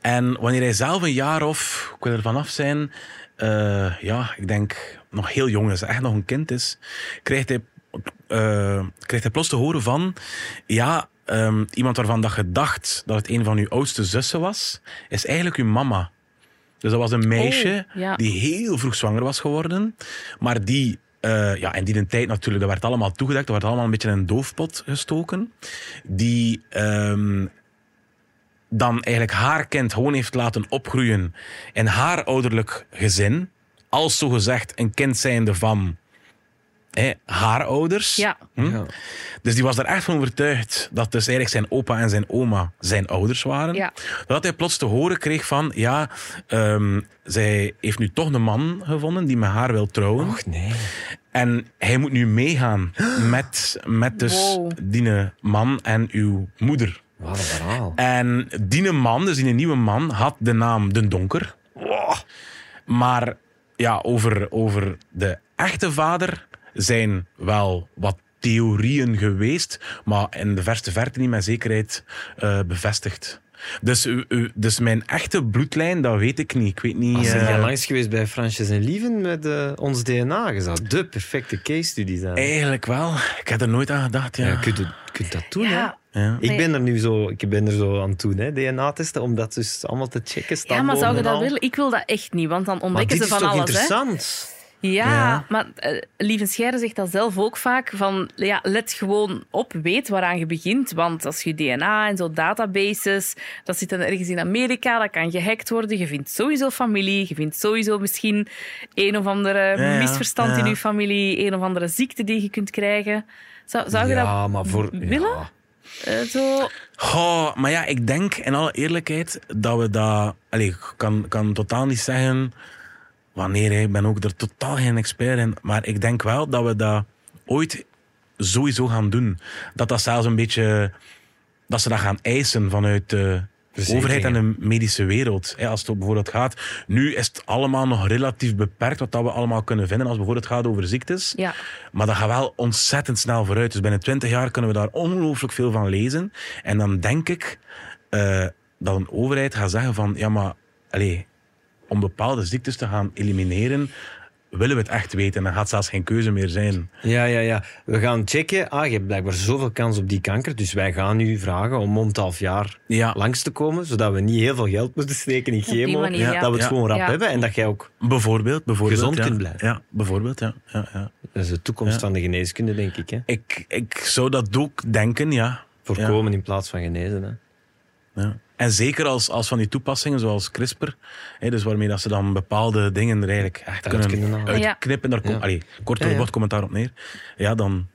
En wanneer hij zelf een jaar of, ik wil er vanaf zijn, eh, ja, ik denk nog heel jong is, echt nog een kind is, krijgt hij, eh, krijgt hij plots te horen van, ja, ehm, iemand waarvan dat je dacht dat het een van uw oudste zussen was, is eigenlijk uw mama. Dus dat was een meisje Oh, ja. die heel vroeg zwanger was geworden, maar die, eh, ja, in die tijd natuurlijk, dat werd allemaal toegedekt, dat werd allemaal een beetje in een doofpot gestoken, die ehm, dan eigenlijk haar kind gewoon heeft laten opgroeien in haar ouderlijk gezin, als zogezegd een kind zijnde van hè, haar ouders. Ja. Hm? Ja. Dus die was er echt van overtuigd dat dus eigenlijk zijn opa en zijn oma zijn ouders waren. Ja. Dat hij plots te horen kreeg van, ja, ehm, zij heeft nu toch een man gevonden die met haar wil trouwen. Och nee. En hij moet nu meegaan met, met dus Wow. die man en uw moeder. Wat een verhaal. En die man, dus die nieuwe man, had de naam Den Donker. Maar ja, over, over de echte vader zijn wel wat theorieën geweest, maar in de verste verte niet met zekerheid eh, bevestigd. Dus, dus mijn echte bloedlijn, dat weet ik niet. Ik weet niet... Als eh, jij langs geweest bij Fransjes en Lieven met eh, ons DNA? Je zou de perfecte case study zijn. Eigenlijk wel. Ik heb er nooit aan gedacht, ja. Ja, je kunt, het- je kunt dat doen, Ja. hè? Ja. Ik ben er nu zo, ik ben er zo aan het doen, hè, DNA-testen, om dat dus allemaal te checken. Ja, maar zou je dat willen? Ik wil dat echt niet, want dan Maar ontdekken dit ze is van toch alles. Hè? Ja, Ja. maar uh, Lieven Scheire zegt dat zelf ook vaak. Van, ja, let gewoon op, weet waaraan je begint. Want als je DNA en zo databases, dat zit dan ergens in Amerika, dat kan gehackt worden. Je vindt sowieso familie, je vindt sowieso misschien een of andere ja, misverstand in je familie, een of andere ziekte die je kunt krijgen. Zou, zou je ja, dat maar voor... willen? ja. eh, zo... Goh, maar ja, ik denk in alle eerlijkheid dat we dat. Allee, ik kan, kan totaal niet zeggen wanneer. hè. Ik ben ook er totaal geen expert in. Maar ik denk wel dat we dat ooit sowieso gaan doen. Dat dat zelfs een beetje. Dat ze dat gaan eisen vanuit de overheid en de medische wereld. Hè, als het bijvoorbeeld gaat. Nu is het allemaal nog relatief beperkt wat dat we allemaal kunnen vinden als het bijvoorbeeld gaat over ziektes. Ja. Maar dat gaat wel ontzettend snel vooruit. Dus binnen 20 jaar kunnen we daar ongelooflijk veel van lezen. En dan denk ik eh, dat een overheid gaat zeggen van... Ja, maar allez, om bepaalde ziektes te gaan elimineren... willen we het echt weten. En dan gaat zelfs geen keuze meer zijn. Ja, ja, ja. We gaan checken. Ah, je hebt blijkbaar zoveel kans op die kanker. Dus wij gaan nu vragen om om het half jaar Ja. langs te komen. Zodat we niet heel veel geld moeten steken in chemo. manier, Ja. ja. Dat we het Ja. gewoon rap Ja. hebben. En dat jij ook... Bijvoorbeeld, bijvoorbeeld. Gezond ja. kunt blijven. Ja, bijvoorbeeld, ja. ja, ja. Dat is de toekomst Ja. van de geneeskunde, denk ik. Hè? Ik, ik zou dat ook denken, ja. Voorkomen in plaats van genezen. Hè? ja. En zeker als, als van die toepassingen zoals CRISPR, hè, dus waarmee dat ze dan bepaalde dingen er eigenlijk echt kunnen, halen. uitknippen. Daar komt, Ja. allee, kort Ja, commentaar op neer. Ja, dan...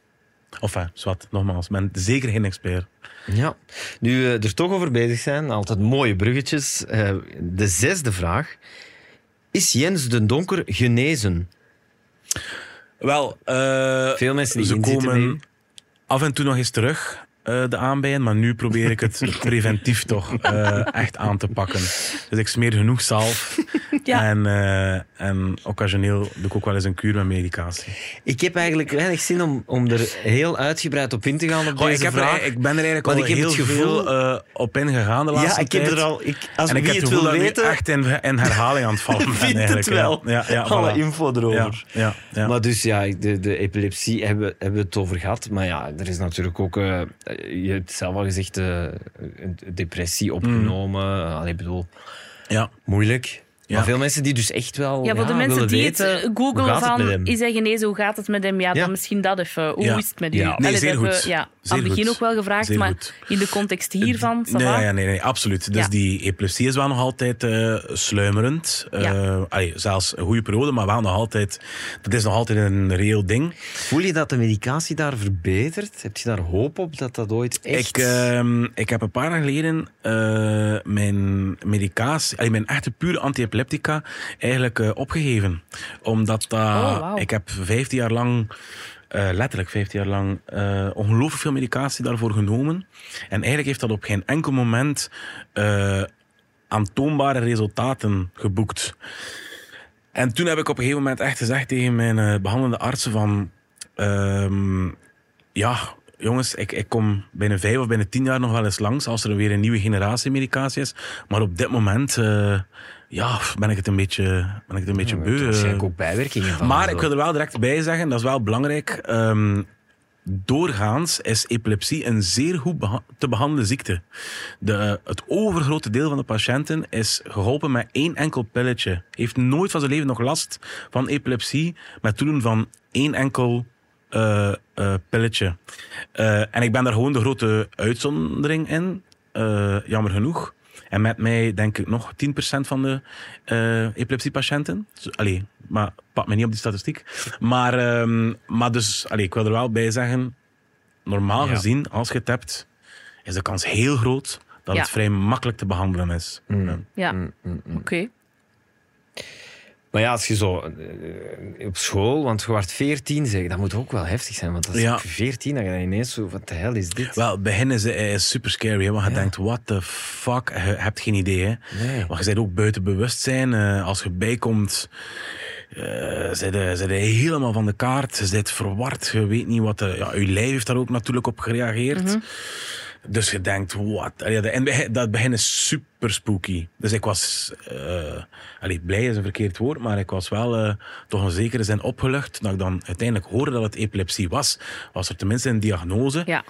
Of enfin, zwart, nogmaals, ben zeker geen expert. Ja. Nu we er toch over bezig zijn, altijd mooie bruggetjes. Eh, de zesde vraag. Is Jens de Donker genezen? Wel, eh, Veel mensen die ze komen af en toe nog eens terug, eh, de aanbijen. Maar nu probeer ik het [laughs] preventief toch eh, echt aan te pakken. Dus ik smeer genoeg zalf. Ja. En, eh, en occasioneel doe ik ook wel eens een kuur met medicatie. Ik heb eigenlijk weinig zin om, om er heel uitgebreid op in te gaan op deze ik, heb er, vraag. ik ben er eigenlijk al ik heb heel het gevoel- veel eh, op ingegaan de laatste ja, ik heb tijd. er al... Ik, als en ik heb het gevoel wil dat ik echt in, in herhaling aan het vallen [laughs] ben. vindt het ja. wel. Ja, ja, Alle voilà. info erover. ja, ja. Maar dus ja, de, de epilepsie hebben, hebben we het over gehad. Maar ja, er is natuurlijk ook... eh, je hebt zelf al gezegd, eh, depressie opgenomen. Mm. Allee, ik bedoel, ja. moeilijk. Ja. Maar veel mensen die dus echt wel Ja, voor de mensen die weten, het eh, googelen het van, hem? is hij genezen, hoe gaat het met hem? Ja, Ja. dan misschien dat even. Hoe Ja. is het met u? Ja. Allee, Nee, dat zeer we, goed. Ja, aan het begin goed. ook wel gevraagd, Zeer maar goed. in de context hiervan, Nee, ja, nee, nee, absoluut. Dus Ja. die epilepsie is wel nog altijd eh, sluimerend. Eh, Ja. allee, zelfs een goede periode, maar wel nog altijd... Dat is nog altijd een reëel ding. Voel je dat de medicatie daar verbetert? Heb je daar hoop op dat dat ooit echt... Ik, ehm, ik heb een paar jaar geleden eh, mijn medicatie, allee, mijn echte pure antiepileptica eigenlijk eh, opgegeven. Omdat dat, Oh, ik heb 15 jaar lang, eh, letterlijk 15 jaar lang, eh, ongelooflijk veel medicatie daarvoor genomen. En eigenlijk heeft dat op geen enkel moment eh, aantoonbare resultaten geboekt. En toen heb ik op een gegeven moment echt gezegd tegen mijn eh, behandelende artsen van... ehm, ja, jongens, ik, ik kom binnen vijf of binnen tien jaar nog wel eens langs als er weer een nieuwe generatie medicatie is. Maar op dit moment ja, ben ik het een beetje, ben ik het een beetje beu. er eh. waarschijnlijk ook bijwerkingen van. Maar ik wil er wel direct bij zeggen, dat is wel belangrijk. ehm, doorgaans is epilepsie een zeer goed beha- te behandelen ziekte. De, het overgrote deel van de patiënten is geholpen met één enkel pilletje. Heeft nooit van zijn leven nog last van epilepsie met toedoen van één enkel eh, eh, pilletje. Eh, en ik ben daar gewoon de grote uitzondering in, eh, jammer genoeg. En met mij denk ik nog 10% van de eh, epilepsiepatiënten. Dus, allee, maar pak me niet op die statistiek. Maar, ehm, maar dus, allee, ik wil er wel bij zeggen, normaal Ja. gezien, als je het hebt, is de kans heel groot dat Ja. het vrij makkelijk te behandelen is. Mm. Ja. Mm, mm, mm. Maar ja, als je zo eh, op school, want je wordt 14, zeg, dat moet ook wel heftig zijn. Want als Ja. je 14, dan ga je ineens zo, wat de hel is dit? Wel, het begin is, is super scary, hè, want je Ja. denkt, what the fuck, je hebt geen idee. Hè. Nee. Want je bent ook buiten bewustzijn. eh, als je bijkomt, eh zit je, zit je helemaal van de kaart. Je zit verward. Je weet niet wat... De, ja, je lijf heeft daar ook natuurlijk op gereageerd. Dus je denkt, wat? En dat begin is super spooky. Dus ik was... eh allee, blij is een verkeerd woord, maar ik was wel eh, toch een zekere zin opgelucht. Dat ik dan uiteindelijk hoorde dat het epilepsie was. Was er tenminste een diagnose. Ja.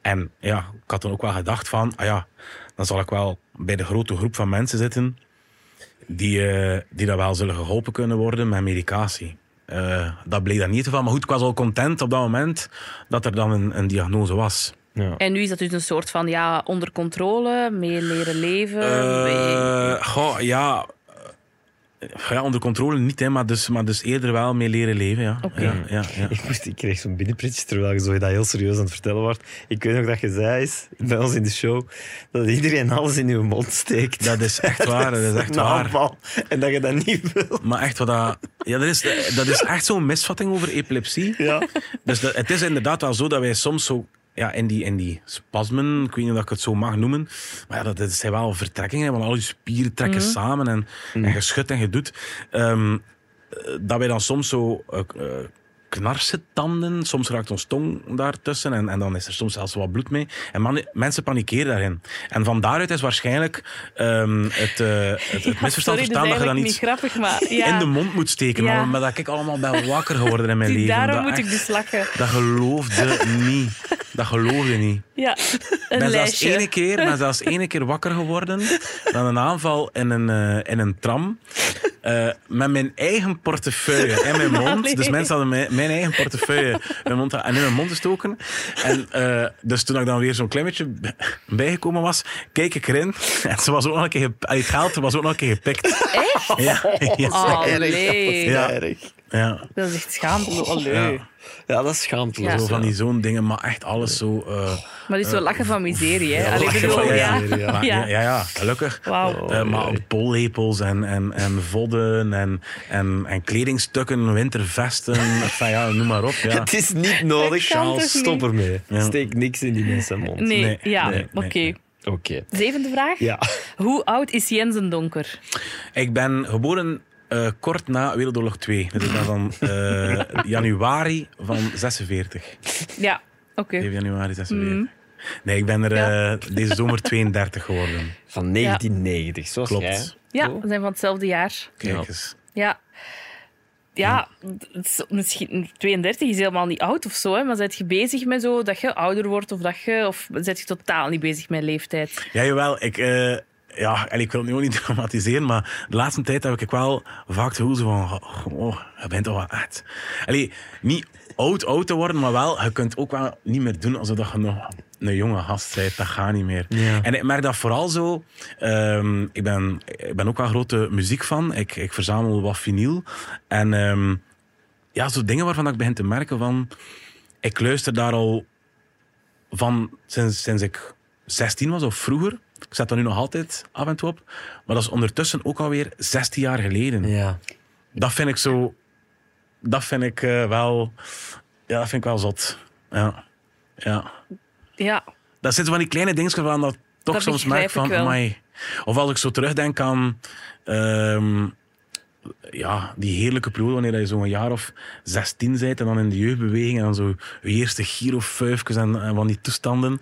En ja, ik had dan ook wel gedacht van, ah ja, dan zal ik wel bij de grote groep van mensen zitten die, eh, die dat wel zullen geholpen kunnen worden met medicatie. Dat bleek dan niet het geval. Maar goed, ik was al content op dat moment dat er dan een, een diagnose was. Ja. En nu is dat dus een soort van ja, onder controle, mee leren leven. mee- Eh goh, ja, ja, onder controle niet, hè, maar, dus, maar dus eerder wel mee leren leven. Ja. Oké. Ja, ja, ja. Ik, moest, ik kreeg zo'n binnenpretje terwijl je zo dat heel serieus aan het vertellen wordt. Ik weet nog dat je zei is, bij ons in de show dat iedereen alles in je mond steekt. Dat is echt [laughs] waar, dat is echt waar. aanval. En dat je dat niet wil. Maar echt, wat dat, ja, dat, is, dat is echt zo'n misvatting over epilepsie. Ja. Dus dat, het is inderdaad wel zo dat wij soms zo ja, in, die, in die spasmen, ik weet niet of ik het zo mag noemen, maar ja, dat, dat zijn wel vertrekkingen, want al je spieren trekken samen en, en je schudt en je doet. Ehm, eh, dat wij dan soms zo eh, knarsen tanden, soms raakt ons tong daartussen en, en dan is er soms zelfs wat bloed mee. En man, mensen panikeren daarin. En van daaruit is waarschijnlijk ehm, het, eh, het, het [laughs] misverstand verstaan dat je dan niet iets grappig, maar ja. in de mond moet steken. Ja. Maar, maar dat ik allemaal ben wakker geworden in mijn [laughs] leven. daarom dat moet ik dus lachen. Dat geloofde niet. Dat geloofde niet. Ja, een ben zelfs ene keer, ben zelfs [laughs] ene keer wakker geworden dan een aanval in een, eh, in een tram. eh, met mijn eigen portefeuille in mijn mond. [laughs] Dus mensen hadden mijn, mijn eigen portefeuille in mijn mond, en in mijn mond gestoken. En eh, dus toen ik dan weer zo'n klein beetje b- bijgekomen was, keek ik erin. En ze was ook nog een keer het geld was ook nog een keer gepikt. Echt? Ja, [laughs] ja. Ja. Dat is echt schaamteloos. Ja. Ja, dat is schaamteloos. Ja. Zo van die zo'n dingen, maar echt alles zo... eh, Maar het is wel lachen van miserie, hè? Allee, bedoel, van ja. miserie, ja. [laughs] Maar, ja. Gelukkig. Eh, maar pollepels en, en, en vodden en, en, en kledingstukken, wintervesten, enfin, ja, noem maar op. Ja. [laughs] Het is niet nodig, Charles. Stop ermee. Ja. Steek niks in die mensen mond. Nee, Nee, ja, nee, nee, oké. nee. Oké. Zevende vraag. Ja. Hoe oud is Jensen Donker? Ik ben geboren eh, kort na Wereldoorlog 2. Dus ik ben van eh, januari van 46. Ja, oké. 7 januari 46. Nee, ik ben er eh, deze zomer 32 geworden. Van 1990, zoals Klopt. jij. Ja, we zijn van hetzelfde jaar. Kijk Ja. eens. Ja. Ja, is misschien 32 is helemaal niet oud of zo, hè, maar zet je bezig met zo dat je ouder wordt of dat je of zet je totaal niet bezig met leeftijd? Ja, jawel. Ik, eh, ja, en ik wil het nu ook niet [laughs] dramatiseren, maar de laatste tijd heb ik wel vaak gevoel zo van, oh, je bent toch wel echt... Allee, niet oud, oud te worden, maar wel, je kunt ook wel niet meer doen alsof dat je nog een jonge gast bent. Dat gaat niet meer. Ja. En ik merk dat vooral zo... ehm, ik, ben, ik ben ook wel grote muziekfan. Ik, ik verzamel wat vinyl. En ehm, ja, zo dingen waarvan ik begin te merken van... Ik luister daar al van sinds, sinds ik 16 was of vroeger. Ik zet dat nu nog altijd af en toe op. Maar dat is ondertussen ook alweer 16 jaar geleden. Ja. Dat vind ik zo... Dat vind ik eh, wel... Ja, dat vind ik wel zot. Ja. Ja. Ja, Dat zitten van die kleine dingen waarvan dat toch Dat soms merk van... amai. Of als ik zo terugdenk aan... ehm, ja, die heerlijke periode wanneer je zo'n jaar of 16 bent en dan in de jeugdbeweging en dan zo je eerste girofuifjes en, en van die toestanden.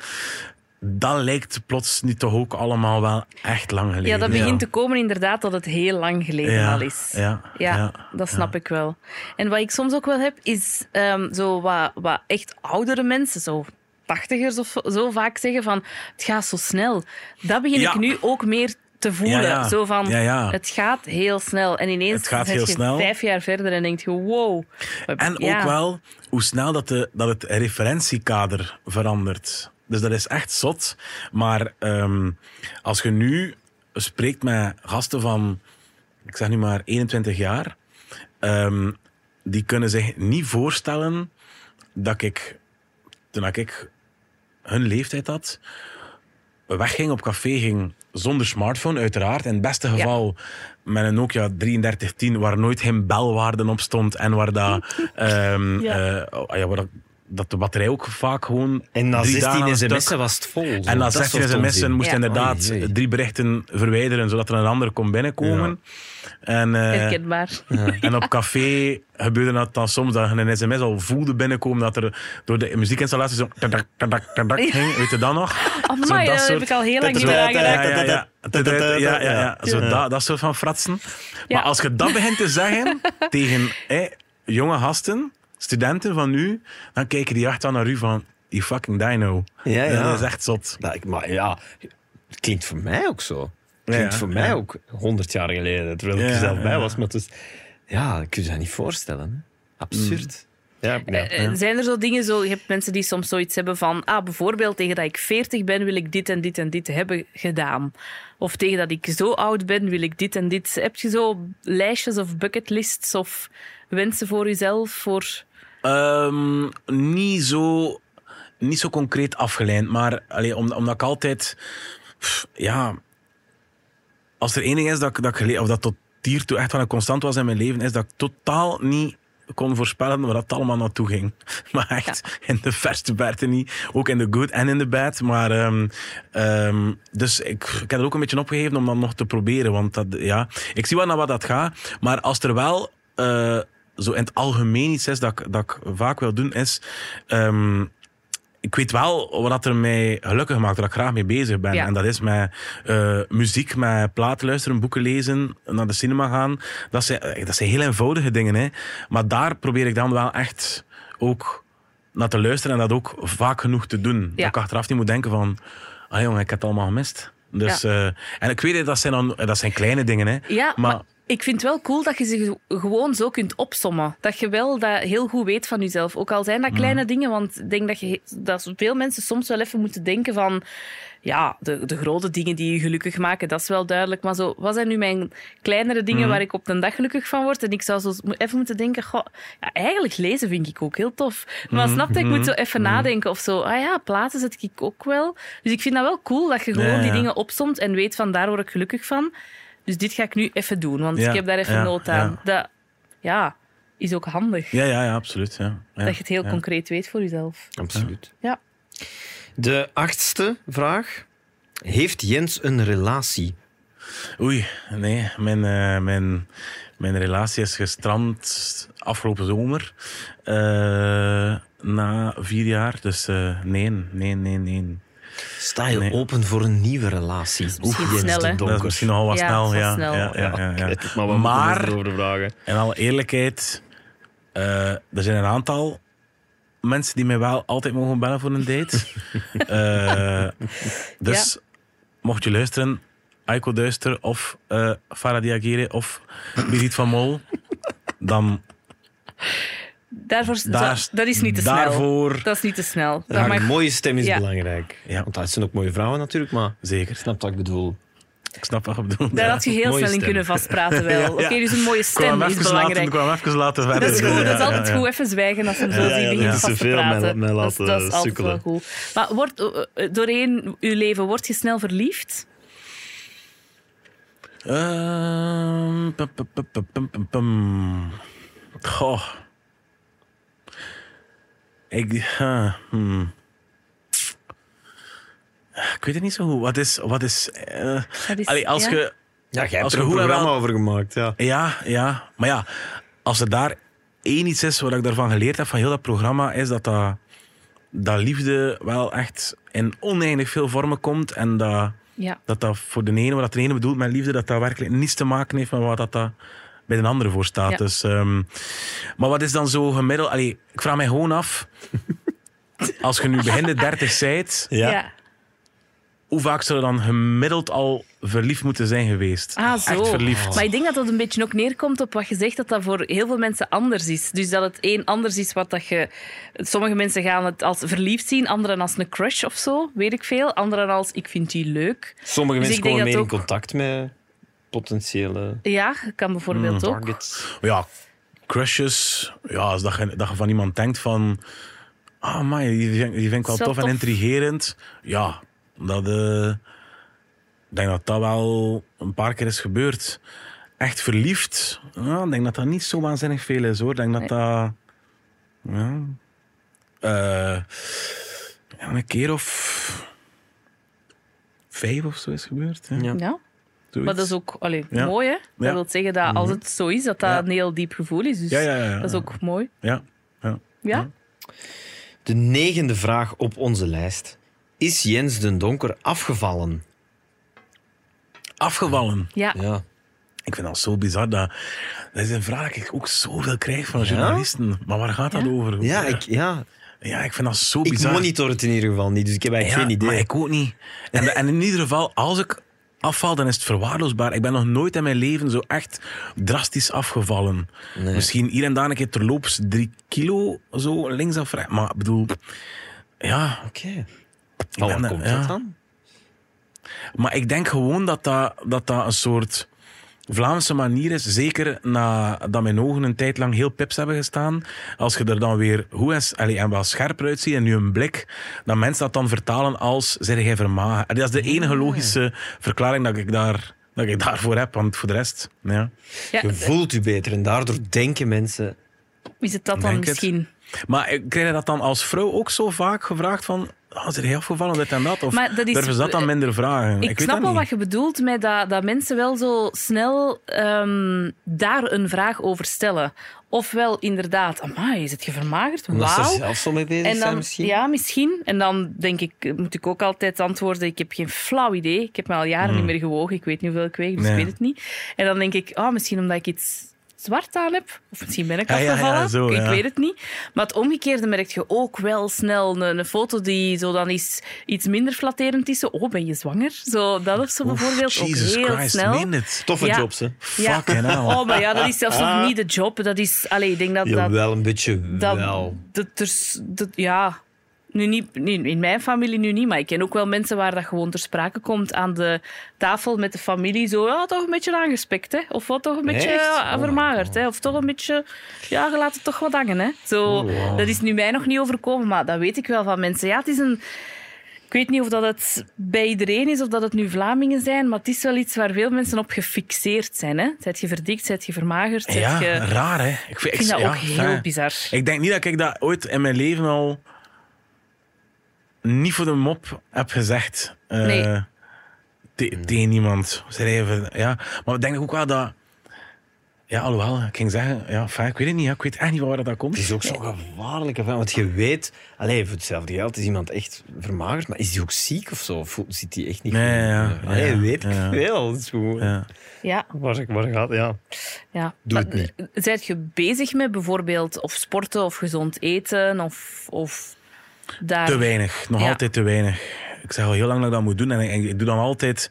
Dat lijkt plots nu toch ook allemaal wel echt lang geleden. ja dat begint te komen inderdaad dat het heel lang geleden Ja, al is. ja, Ja, dat snap ik wel. En wat ik soms ook wel heb, is ehm, zo wat, wat echt oudere mensen, zo tachtigers of zo vaak zeggen van het gaat zo snel. Dat begin ik nu ook meer te voelen. Ja, ja. Zo van, Ja, het gaat heel snel. En ineens Het gaat heel je snel. vijf jaar verder en denk je, wow. En ook wel hoe snel dat, de, dat het referentiekader verandert. Dus dat is echt zot. Maar ehm, als je nu spreekt met gasten van, ik zeg nu maar 21 jaar, ehm, die kunnen zich niet voorstellen dat ik, toen ik hun leeftijd had, wegging op café ging zonder smartphone, uiteraard. In het beste geval met een Nokia 3310, waar nooit geen belwaarde op stond en waar, dat, [laughs] ehm, Ja. eh, oh, ja, waar dat, dat de batterij ook vaak gewoon. En na drie dagen aan 16 een stuk- sms'en was het vol. zo. en na Dat 16 soort sms'en moest Ja. inderdaad drie berichten verwijderen, zodat er een ander kon binnenkomen. En, eh, en op café gebeurde dat dan soms dat je een sms al voelde binnenkomen dat er door de muziekinstallatie zo tadak, tadak, tadak ging. Weet je dat nog? Zo dat daar heb soort- ik al heel lang niet meer Ja, aangeraakt. ja. Zo. Dat, dat soort van fratsen. Maar als je dat begint te zeggen [laughs] tegen jonge gasten, studenten van nu, dan kijken die echt aan naar u van, you fucking dino. Ja, ja. Dat is echt zot. Nou, ik- maar ja, het klinkt voor mij ook zo. Het Ja, klinkt voor mij ook 100 jaar geleden, terwijl ik er zelf bij ja. was. Maar is, ja, ik kun je dat niet voorstellen. Absurd. Ja, ja. Eh, Zijn er zo dingen, zo, je hebt mensen die soms zoiets hebben van, ah, bijvoorbeeld tegen dat ik 40 ben, wil ik dit en dit en dit hebben gedaan. Of tegen dat ik zo oud ben, wil ik dit en dit. Heb je zo lijstjes of bucketlists of wensen voor jezelf? Voor... Ehm, niet, zo, niet zo concreet afgeleid, maar allee, om, omdat ik altijd, pff, ja, als er één ding is dat, ik- dat, ik of dat tot hiertoe echt wel een constant was in mijn leven, is dat ik totaal niet kon voorspellen waar dat allemaal naartoe ging. [laughs] Maar echt, in de verste verte niet. Ook in de good en in de bad. Maar, ehm, ehm, dus ik, ik heb het ook een beetje opgegeven om dat nog te proberen. Want dat, ja, ik zie wel naar wat dat gaat. Maar als er wel eh, zo in het algemeen iets is dat ik, dat ik vaak wil doen, is... ehm, ik weet wel wat er mij gelukkig maakt, waar ik graag mee bezig ben. Ja. En dat is met eh, muziek, met platen luisteren, boeken lezen, naar de cinema gaan. Dat zijn, eh, dat zijn heel eenvoudige dingen. Hè. Maar daar probeer ik dan wel echt ook naar te luisteren en dat ook vaak genoeg te doen. Dat ik achteraf niet moet denken van, ah jongen, ik heb het allemaal gemist. Dus, eh, en ik weet, dat zijn, dan, dat zijn kleine dingen, hè. Ja, maar... maar ik vind het wel cool dat je ze ge- gewoon zo kunt opsommen. Dat je wel dat heel goed weet van jezelf. Ook al zijn dat kleine dingen, want ik denk dat, je, dat veel mensen soms wel even moeten denken van... Ja, de, de grote dingen die je gelukkig maken, dat is wel duidelijk. Maar zo, wat zijn nu mijn kleinere dingen waar ik op een dag gelukkig van word? En ik zou zo even moeten denken, goh, ja, eigenlijk lezen vind ik ook heel tof. Maar snap je, ik moet zo even nadenken of zo. Ah ja, platen zet ik ook wel. Dus ik vind dat wel cool dat je gewoon Ja, ja. die dingen opsomt en weet van daar word ik gelukkig van. Dus dit ga ik nu even doen, want Ja, ik heb daar even ja, nood aan. Dat ja, is ook handig. Ja, ja, ja absoluut. Ja. Ja, Dat je het heel ja. concreet weet voor jezelf. Absoluut. Ja. De achtste vraag. Heeft Jens een relatie? Oei, nee. Mijn, eh, mijn, mijn relatie is gestrand afgelopen zomer. eh, na vier jaar. Dus eh, nee, nee, nee, nee. Sta je Nee. open voor een nieuwe relatie? misschien snel, hè? Dat is misschien nogal wat Ja, snel. Ja, snel. ja, ja, ja, het, maar Maar- erover vragen. In alle eerlijkheid, eh, er zijn een aantal mensen die mij wel altijd mogen bellen voor een date. [laughs] Eh, dus mocht je luisteren, Aiko Duister of eh Farah Diagire of Birgit van Mol, dan Daarvoor, Daar- dat is niet te snel. Dat is niet te snel. Dat Ja, mag, Een mooie stem is Ja. belangrijk. Ja. Want dat zijn ook mooie vrouwen natuurlijk, maar zeker. snap wat ik bedoel. Ik snap wat je bedoelt. daar ja. had je heel mooie snel in kunnen vastpraten wel. Ja, [laughs] ja. Oké, dus een mooie Ik kwam stem is laten, ik belangrijk. kwam even laten verder. Dat is goed, dat is altijd ja, ja. goed. Even zwijgen als hem zo ja, begint vast te praten. mij- mij dat, dat is altijd wel goed. Maar wordt, eh, eh, doorheen uw leven, word je snel verliefd? Ehm, pum, pum, pum, pum, pum, pum, pum. Goh. Ik... hmm. Ik weet het niet zo goed. Wat is... Wat is eh, Dat is- allee, als ja. je... Ja, jij hebt Als er je een programma wel- over gemaakt. Ja. Ja, ja. Maar ja, als er daar één iets is wat ik daarvan geleerd heb van heel dat programma, is dat dat, dat liefde wel echt in oneindig veel vormen komt. En dat Ja. dat, dat voor de ene, wat de ene bedoelt met liefde, dat dat werkelijk niets te maken heeft met wat dat, dat bij de andere voor staat. Ja. Dus, ehm, maar wat is dan zo gemiddeld? Allee, ik vraag mij gewoon af, [laughs] als je nu begin de 30 zijt, Ja. hoe vaak zou je dan gemiddeld al verliefd moeten zijn geweest? Ah, zo. Echt verliefd. Maar ik denk dat dat een beetje ook neerkomt op wat je zegt, dat dat voor heel veel mensen anders is. Dus dat het één anders is wat dat je... Sommige mensen gaan het als verliefd zien, anderen als een crush of zo, weet ik veel. Anderen als, ik vind die leuk. Sommige Dus mensen ik denk komen meer dat in ook- contact met potentiële Ja, kan bijvoorbeeld ook. targets. Ja, crushes. Ja, als dat je, dat je van iemand denkt van... Ah, man, die, vind- die vind ik wel tof en intrigerend. Ja, dat... eh, ik denk dat dat wel een paar keer is gebeurd. Echt verliefd. Ja, ik denk dat dat niet zo waanzinnig veel is, hoor. Ik denk dat dat... Ja... eh, ja, een keer of... Vijf of zo is gebeurd. Ja. Zoiets. Maar dat is ook allee, Ja. mooi, hè? Dat Ja. wil zeggen dat als het zo is, dat dat Ja. een heel diep gevoel is. Dus Ja, ja, ja, ja. dat is ook mooi. Ja, ja. Ja? De negende vraag op onze lijst. Is Jens den Donker afgevallen? Afgevallen. Ja. Ja. Ik vind dat zo bizar. Dat, dat is een vraag die ik ook zoveel krijg van journalisten. Maar waar gaat dat Ja? over? Ja, ik, ja, ja, ik vind dat zo ik bizar. monitor het in ieder geval niet, dus ik heb eigenlijk ja, geen idee. Maar ik ook niet. En, en in ieder geval, als ik afval, dan is het verwaarloosbaar. Ik ben nog nooit in mijn leven zo echt drastisch afgevallen. Nee. Misschien hier en daar een keer terloops drie kilo, zo links of rechts. Maar ik bedoel, ja, Oké. Waar er- komt ja. dat dan? Maar ik denk gewoon dat dat, dat, dat een soort Vlaamse manier is. Zeker nadat mijn ogen een tijd lang heel pips hebben gestaan. Als je er dan weer hoe is, allee, en wel scherper uitziet en nu een blik, dat mensen dat dan vertalen als zeg jij vermagen. En Dat is de enige logische verklaring dat ik, daar, dat ik daarvoor heb. Want voor de rest, ja. Ja, Je voelt je beter en daardoor denken mensen... is het dat dan het. misschien? Maar eh, krijg je dat dan als vrouw ook zo vaak gevraagd van... Ah, is er heel afgevallen, dit en dat? Of Maar dat is- durven ze dat dan minder vragen? Ik, weet snap dat wel niet. wat je bedoelt met dat, dat mensen wel zo snel ehm, daar een vraag over stellen. Ofwel inderdaad, amai, is het je vermagerd? Omdat ze er Wauw. zelf zo mee bezig En zijn dan, misschien. ja, misschien. En dan denk ik, moet ik ook altijd antwoorden, ik heb geen flauw idee. Ik heb me al jaren niet meer gewogen, ik weet niet hoeveel ik weeg, dus Nee. ik weet het niet. En dan denk ik, ah, misschien omdat ik iets zwart aan heb. Of misschien ben ik Ja, ja, ja, afgevallen. zo, ik weet het niet. Maar het omgekeerde merk je ook wel snel. Een, een foto die zo dan is, iets minder flatterend is. Zo, oh, ben je zwanger? Zo, dat of zo bijvoorbeeld. Jesus ook heel Christ, snel. Toffe jobs, hè? Ja. Fucking [laughs] hell. Oh, maar ja, dat is zelfs nog niet de job. Dat is... Allee, ik denk dat... dat Jawel, een beetje dat, wel. dat, dat, ja, nu niet, in mijn familie nu niet, maar ik ken ook wel mensen waar dat gewoon ter sprake komt aan de tafel met de familie. Zo, ja, toch een beetje aangespekt, hè? Of wat toch een beetje ja, vermagerd, hè? Of toch een beetje, ja, je laat het toch wat hangen, hè? Zo, Oh, Dat is nu mij nog niet overkomen, maar dat weet ik wel van mensen. Ja, het is een... Ik weet niet of dat het bij iedereen is of dat het nu Vlamingen zijn, maar het is wel iets waar veel mensen op gefixeerd zijn. Hè? Zijt je verdikt, zijt je vermagerd, zijt Ja, je... raar hè. Ik vind, Ik vind dat ja, ook heel bizar. Ik denk niet dat ik dat ooit in mijn leven al niet voor de mop heb gezegd. eh, Nee. te- tegen iemand. Zeg even, ja. Maar ik denk ook wel dat... Ja, alhoewel, ik ging zeggen... Ja, fijn, ik weet het niet. ja. Ik weet echt niet waar dat komt. Het is ook zo'n gevaarlijke van, want je weet, allee, voor hetzelfde geld is iemand echt vermagerd, maar is hij ook ziek of zo? Of zit hij echt niet Nee, goed? ja, Allee, ja, weet ik ja. veel. Het Ja. Ja, waar, waar gaat ja. Ja. Doe het Maar, niet. eh, Zijt je bezig met bijvoorbeeld of sporten of gezond eten of, of daar... Te weinig. Nog Ja. altijd te weinig. Ik zeg al heel lang dat ik dat moet doen. En ik, ik doe dan altijd...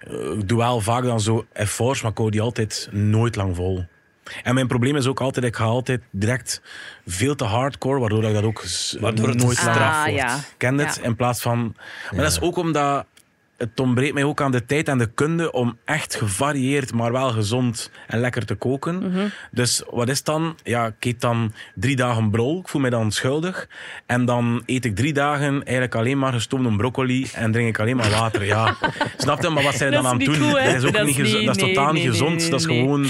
eh, Ik doe wel vaak dan zo efforts, maar ik hou die altijd nooit lang vol. En mijn probleem is ook altijd, ik ga altijd direct veel te hardcore, waardoor ik dat ook Waardoor het nooit straf Ah, wordt. ja. ken het. Ja. In plaats van... Maar dat is ook omdat het ontbreekt mij ook aan de tijd en de kunde om echt gevarieerd, maar wel gezond en lekker te koken. Mhm. Dus wat is dan? Ja, ik eet dan drie dagen brol. Ik voel me dan schuldig. En dan eet ik drie dagen eigenlijk alleen maar gestoomde broccoli en drink ik alleen maar water. Ja, [laughs] snap je? Maar wat zijn dan aan het doen? goed, dat is ook Dat niet, is gezo- niet- dat is totaal nee, niet gezond. nee, dat is gewoon...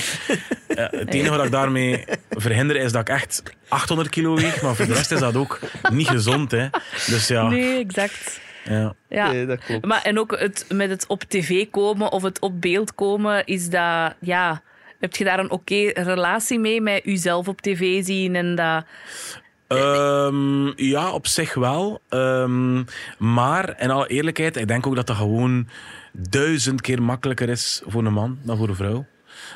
eh, het enige wat ik daarmee verhinder is dat ik echt 800 kilo weeg. Maar voor de rest is dat ook niet gezond. Hè. Dus ja. Nee, exact. Ja. Ja. Nee, dat klopt. Maar, en ook het, met het op tv komen of het op beeld komen, is dat... Ja, heb je daar een oké relatie mee met jezelf op tv zien en dat... Ehm, ja, op zich wel. Ehm, maar in alle eerlijkheid, ik denk ook dat dat gewoon duizend keer makkelijker is voor een man dan voor een vrouw.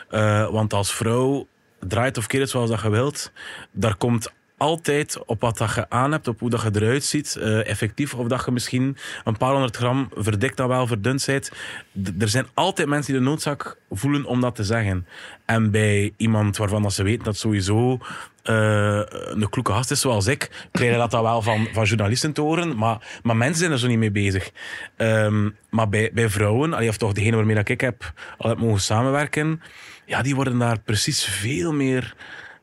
Eh, want als vrouw draait of keert het zoals dat je wilt, daar komt altijd op wat dat je aan hebt, op hoe dat je eruit ziet, eh, effectief, of dat je misschien een paar honderd gram verdikt dan wel verdund bent. Er zijn altijd mensen die de noodzaak voelen om dat te zeggen. En bij iemand waarvan dat ze weten dat sowieso eh, een kloeke gast is zoals ik, krijg je dat dan wel van, van journalisten te horen, maar, maar mensen zijn er zo niet mee bezig. Ehm, maar bij, bij vrouwen, allee, of toch degene waarmee dat ik heb, al heb mogen samenwerken, ja, die worden daar precies veel meer...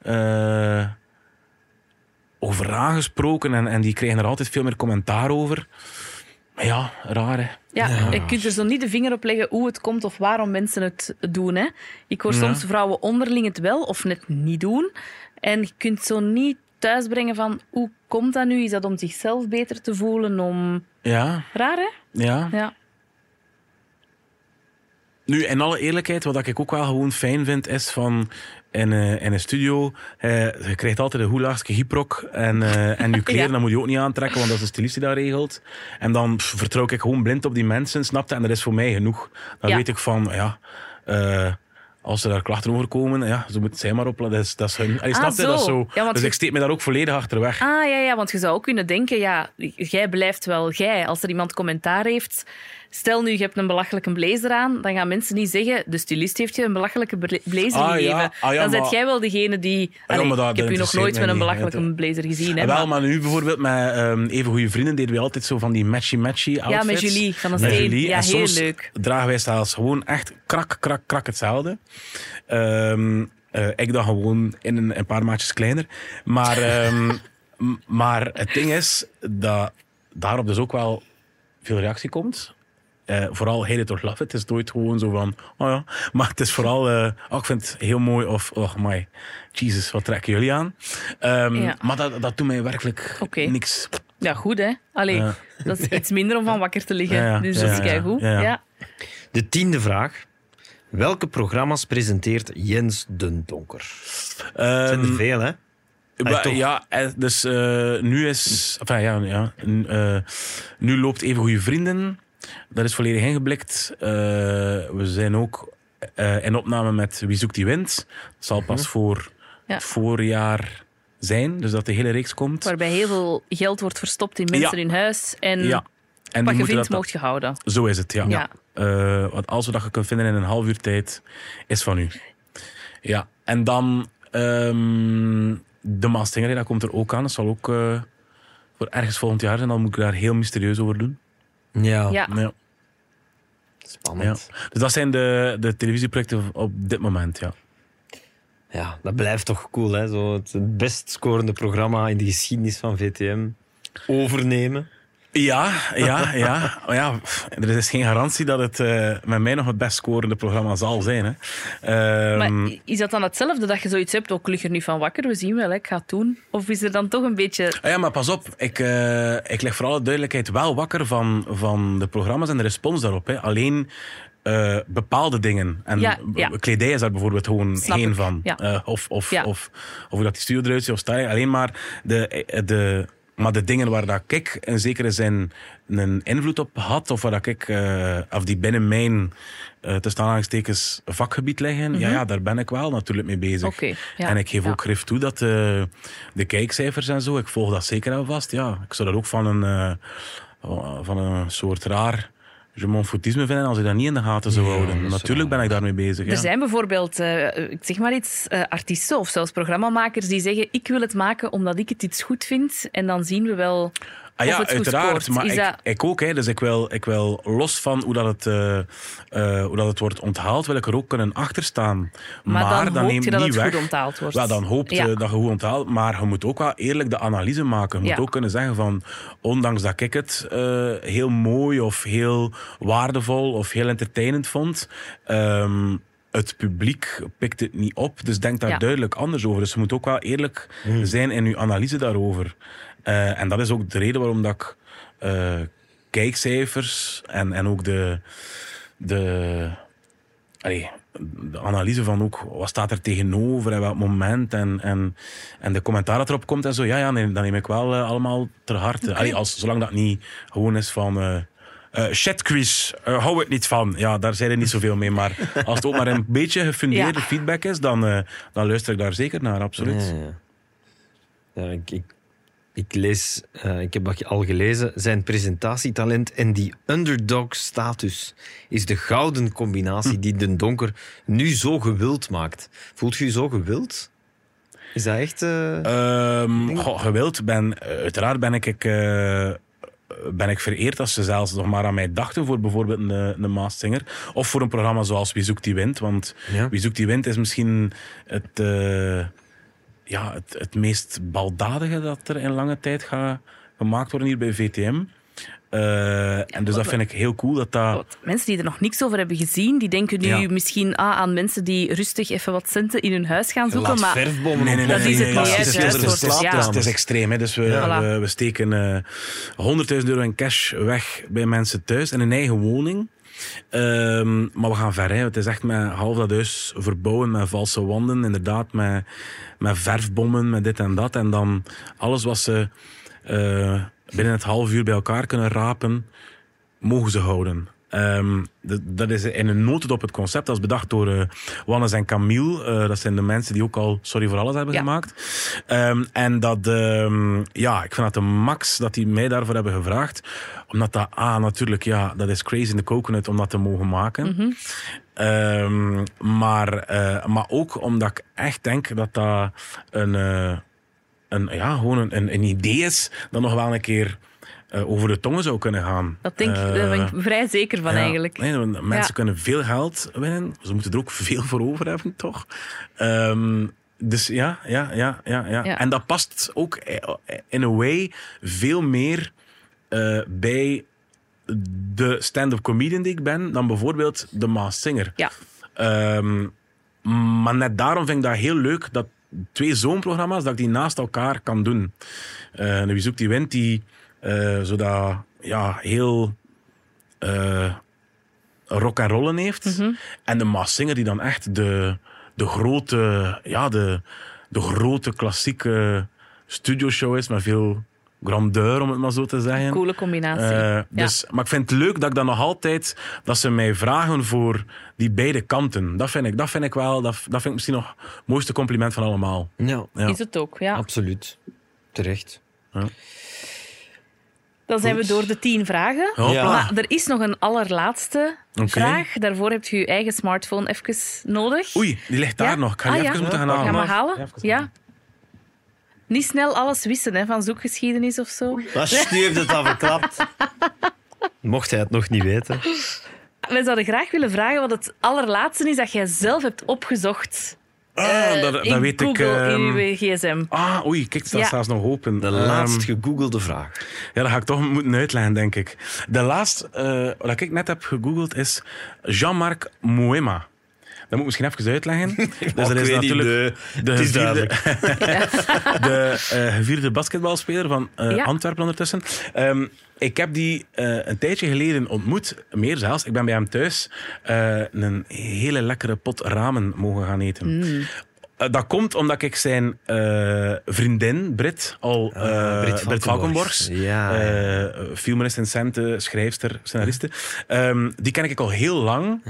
eh, over aangesproken en, en die krijgen er altijd veel meer commentaar over. Maar ja, raar hè. Ja, je kunt er zo niet de vinger op leggen hoe het komt of waarom mensen het doen. Hè. Ik hoor Ja. soms vrouwen onderling het wel of net niet doen. En je kunt zo niet thuisbrengen van hoe komt dat nu? Is dat om zichzelf beter te voelen? Om... Ja, Raar, hè? ja. Ja. Nu, in alle eerlijkheid, wat ik ook wel gewoon fijn vind, is van in, eh, in een studio, eh, je krijgt altijd een hoe laagste gyprok en, eh, en je [laughs] kleren, Ja. dan moet je ook niet aantrekken, want dat is de stylist die dat regelt. En dan pff, vertrouw ik gewoon blind op die mensen, snapte? En dat is voor mij genoeg. Dan Ja. weet ik van, ja... als er daar klachten over komen, ja, ze moeten zij maar op. Dat is, dat is hun. Ah, snap je? Dat zo. zo. Ja, dus je- ik steek me daar ook volledig achter weg. Ah, ja, ja, want je zou ook kunnen denken, ja, jij blijft wel jij. Als er iemand commentaar heeft, stel nu, je hebt een belachelijke blazer aan, dan gaan mensen niet zeggen, de stylist heeft je een belachelijke bla- blazer Ah, gegeven. ja. Ah, ja, dan zet jij wel degene die... ja, Allee, dat- ik heb u nog interesseert nooit met een belachelijke blazer gezien. Hè, Ah, wel, maar- nu bijvoorbeeld met ehm, even goede vrienden deden we altijd zo van die matchy-matchy outfits. met Julie van Met Steen. Ja, en heel leuk. dragen wij zelfs gewoon echt krak, krak, krak hetzelfde. Ehm, eh, ik dan gewoon in een, een paar maatjes kleiner. Maar, ehm, [laughs] maar het ding is dat daarop dus ook wel veel reactie komt. Eh, vooral hate it or love it. Het is nooit gewoon zo van, oh ja. Maar het is vooral, eh, oh, ik vind het heel mooi. Of, oh my, Jesus, wat trekken jullie aan? Ehm, Ja. Maar dat, dat doet mij werkelijk niks. Ja, goed hè. Allee, Ja. dat is iets minder om van wakker te liggen. Ja, ja. Dus dat is Ja, ja. keigoed. Ja, ja. Ja. De tiende vraag. Welke programma's presenteert Jens den Donker? Er zijn er Ehm, veel, hè? Ja, eh, dus eh, nu is. Enfin, ja, ja, eh, nu loopt Even Goede Vrienden. Dat is volledig ingeblikt. Eh, we zijn ook eh, in opname met Wie zoekt die wind. Dat zal pas voor Ja. het voorjaar zijn, dus dat de hele reeks komt. Waarbij heel veel geld wordt verstopt in mensen Ja. in huis. En ja. En wat je vindt, dat- je houden. Zo is het, ja. Ja. Eh, wat als we dat je kunt vinden in een half uur tijd, is van u. Ja, en dan ehm, de Maastinger, dat komt er ook aan. Dat zal ook voor ergens volgend jaar zijn. Dan moet ik daar heel mysterieus over doen. Ja, Ja. Ja. Ja. spannend. Dus dat zijn de, de televisieprojecten op dit moment, ja. Ja, dat blijft toch cool, hè? Zo het best scorende programma in de geschiedenis van VTM overnemen. Ja, ja, ja. Oh ja er is geen garantie dat het eh, met mij nog het best scorende programma zal zijn. Hè. Ehm, Maar is dat dan hetzelfde dat je zoiets hebt? Ook lig er nu van wakker, we zien wel, hè, ik ga het doen. Of is er dan toch een beetje... Ah ja, maar pas op. Ik, eh, ik leg voor alle duidelijkheid wel wakker van, van de programma's en de respons daarop. Hè. Alleen eh, bepaalde dingen. En Ja, ja. b- kledij is daar bijvoorbeeld gewoon Snap geen ik, van. ja. Of, of, of, of hoe dat die studio eruit ziet of styling. Alleen maar de, de, maar de dingen waar dat ik in zekere zin een invloed op had, of waar dat ik, eh, of die binnen mijn eh tussen aanhalingstekens vakgebied liggen, ja, ja, daar ben ik wel natuurlijk mee bezig. Mhm. Ja. En ik geef Ja. ook grif toe dat eh, de kijkcijfers en zo, ik volg dat zeker al vast. Ja, ik zou dat ook van een, van een soort raar je m'en foutisme vinden als ik dat niet in de gaten zou houden. Natuurlijk ben ik daarmee bezig. Er ja. zijn bijvoorbeeld, eh, ik zeg maar iets, eh, artiesten of zelfs programmamakers die zeggen ik wil het maken omdat ik het iets goed vind. En dan zien we wel Ah of ja, uiteraard. Maar Is ik, dat- ik ook. Hè, dus ik wil, ik wil los van hoe dat, het, eh, eh, hoe dat het wordt onthaald, wil ik er ook kunnen achter staan. Maar, dan, hoop neemt je dat niet het weg. goed onthaald wordt. Wel, dan hoop je Ja. dat je goed onthaalt. Maar je moet ook wel eerlijk de analyse maken. Je moet Ja. ook kunnen zeggen van... Ondanks dat ik het eh, heel mooi of heel waardevol of heel entertainend vond... ehm, het publiek pikt het niet op. Dus denk daar Ja. duidelijk anders over. Dus je moet ook wel eerlijk zijn in je analyse daarover. Eh, en dat is ook de reden waarom dat ik eh, kijkcijfers en, en ook de... de allee, de analyse van ook wat staat er tegenover en welk moment en, en, en de commentaar dat erop komt en zo, ja, ja nee, dat neem ik wel eh, allemaal ter harte. Allee, als, zolang dat niet gewoon is van eh eh, shit quiz, eh, hou ik niet van. Ja, daar zijn er niet zoveel mee. Maar als het ook maar een beetje gefundeerde Ja. feedback is, dan, dan luister ik daar zeker naar, absoluut. Ja, ja. Ja, ik, ik, ik lees, eh, ik heb dat al gelezen, zijn presentatietalent en die underdog-status is de gouden combinatie die Den Donker nu zo gewild maakt. Voelt je je zo gewild? Is dat echt... eh, Ehm goh, gewild ben, eh, uiteraard ben ik, eh, ben ik vereerd als ze zelfs nog maar aan mij dachten voor bijvoorbeeld een, een Maaszinger. Of voor een programma zoals Wie zoekt die wind. Want Ja. Wie zoekt die wind is misschien het, ja, het, het meest baldadige dat er in lange tijd gaat gemaakt worden hier bij VTM. Eh, en dus dat vind ik heel cool dat dat... Mensen die er nog niks over hebben gezien, die denken nu Ja. misschien ah, aan mensen die rustig even wat centen in hun huis gaan zoeken. laat maar verfbommen Nee, nee, op Dat is het niet, het Het is het, Het ja. extreem. Hè. Dus we, we, we steken eh 100.000 euro in cash weg bij mensen thuis in een eigen woning. Ehm, maar we gaan ver. Hè. Het is echt met half dat huis verbouwen met valse wanden. Inderdaad, met, met verfbommen, met dit en dat. En dan alles wat ze eh, binnen het half uur bij elkaar kunnen rapen, mogen ze houden. Ehm, de- dat is in een notendop het concept. Dat is bedacht door eh, Wannes en Camille. Eh, dat zijn de mensen die ook al Sorry voor Alles hebben Ja. gemaakt. Ehm, en dat, ehm, ja, ik vind dat de max dat die mij daarvoor hebben gevraagd. Omdat dat, ah, natuurlijk, ja, dat is crazy in the coconut om dat te mogen maken. Ehm, maar, eh, maar ook omdat ik echt denk dat dat een, een, ja, gewoon een, een, een idee is dat nog wel een keer eh, over de tongen zou kunnen gaan. dat denk ik, daar ben ik Eh, vrij zeker van ja, eigenlijk. nee, mensen Ja. kunnen veel geld winnen. Ze moeten er ook veel voor over hebben, toch? Ehm, dus ja, ja, ja, ja, ja. En dat past ook eh, in a way veel meer bij de stand-up comedian die ik ben dan bijvoorbeeld de Maas Singer. Ja. Ehm, maar net daarom vind ik dat heel leuk dat twee zo'n programma's, dat ik die naast elkaar kan doen. En wie zoekt die wint, die zodat ja, heel eh rock en rollen heeft. En de Maas Singer die dan echt de, de grote, ja, de, de grote klassieke studioshow is met veel grandeur, om het maar zo te zeggen. Coole combinatie. Eh, dus, Maar ik vind het leuk dat ik dan nog altijd... Dat ze mij vragen voor die beide kanten. Dat vind ik, dat vind ik wel... Dat, dat vind ik misschien nog het mooiste compliment van allemaal. Ja, Ja. Is het ook, ja. absoluut. Terecht. Dan zijn we door de tien vragen. Hopla. Maar er is nog een allerlaatste vraag. Daarvoor heb je je eigen smartphone even nodig. Oei, die ligt daar Ja? nog. Ik ga Ah, die ja. even moeten gaan Ga halen. maar halen. Ja, Ja. Niet snel alles wissen hè, van zoekgeschiedenis of zo. Was, nu heeft het al verklapt. [laughs] Mocht hij het nog niet weten. Wij zouden graag willen vragen wat het allerlaatste is dat jij zelf hebt opgezocht. Ah, eh, dat, dat in weet ik. Google, ehm, in uw gsm. Ah, oei, kijk, het staat Ja. zelfs nog open. De Ehm, laatst gegoogelde vraag. Ja, dat ga ik toch moeten uitleggen, denk ik. De laatste, eh, wat ik net heb gegoogeld, is Jean-Marc Moema. Dat moet ik misschien even uitleggen. [laughs] Dus dat is natuurlijk de- de, gevierde, [laughs] de eh, gevierde basketbalspeler van eh, Ja. Antwerpen ondertussen. Ehm, ik heb die eh, een tijdje geleden ontmoet, meer zelfs. Ik ben bij hem thuis eh, een hele lekkere pot ramen mogen gaan eten. Mm. Eh, dat komt omdat ik zijn eh, vriendin, Brit, al Ah, eh Brit Brit Valkenborgs, Ja, eh filmrecensente, schrijfster, scenariste, ehm, die ken ik al heel lang.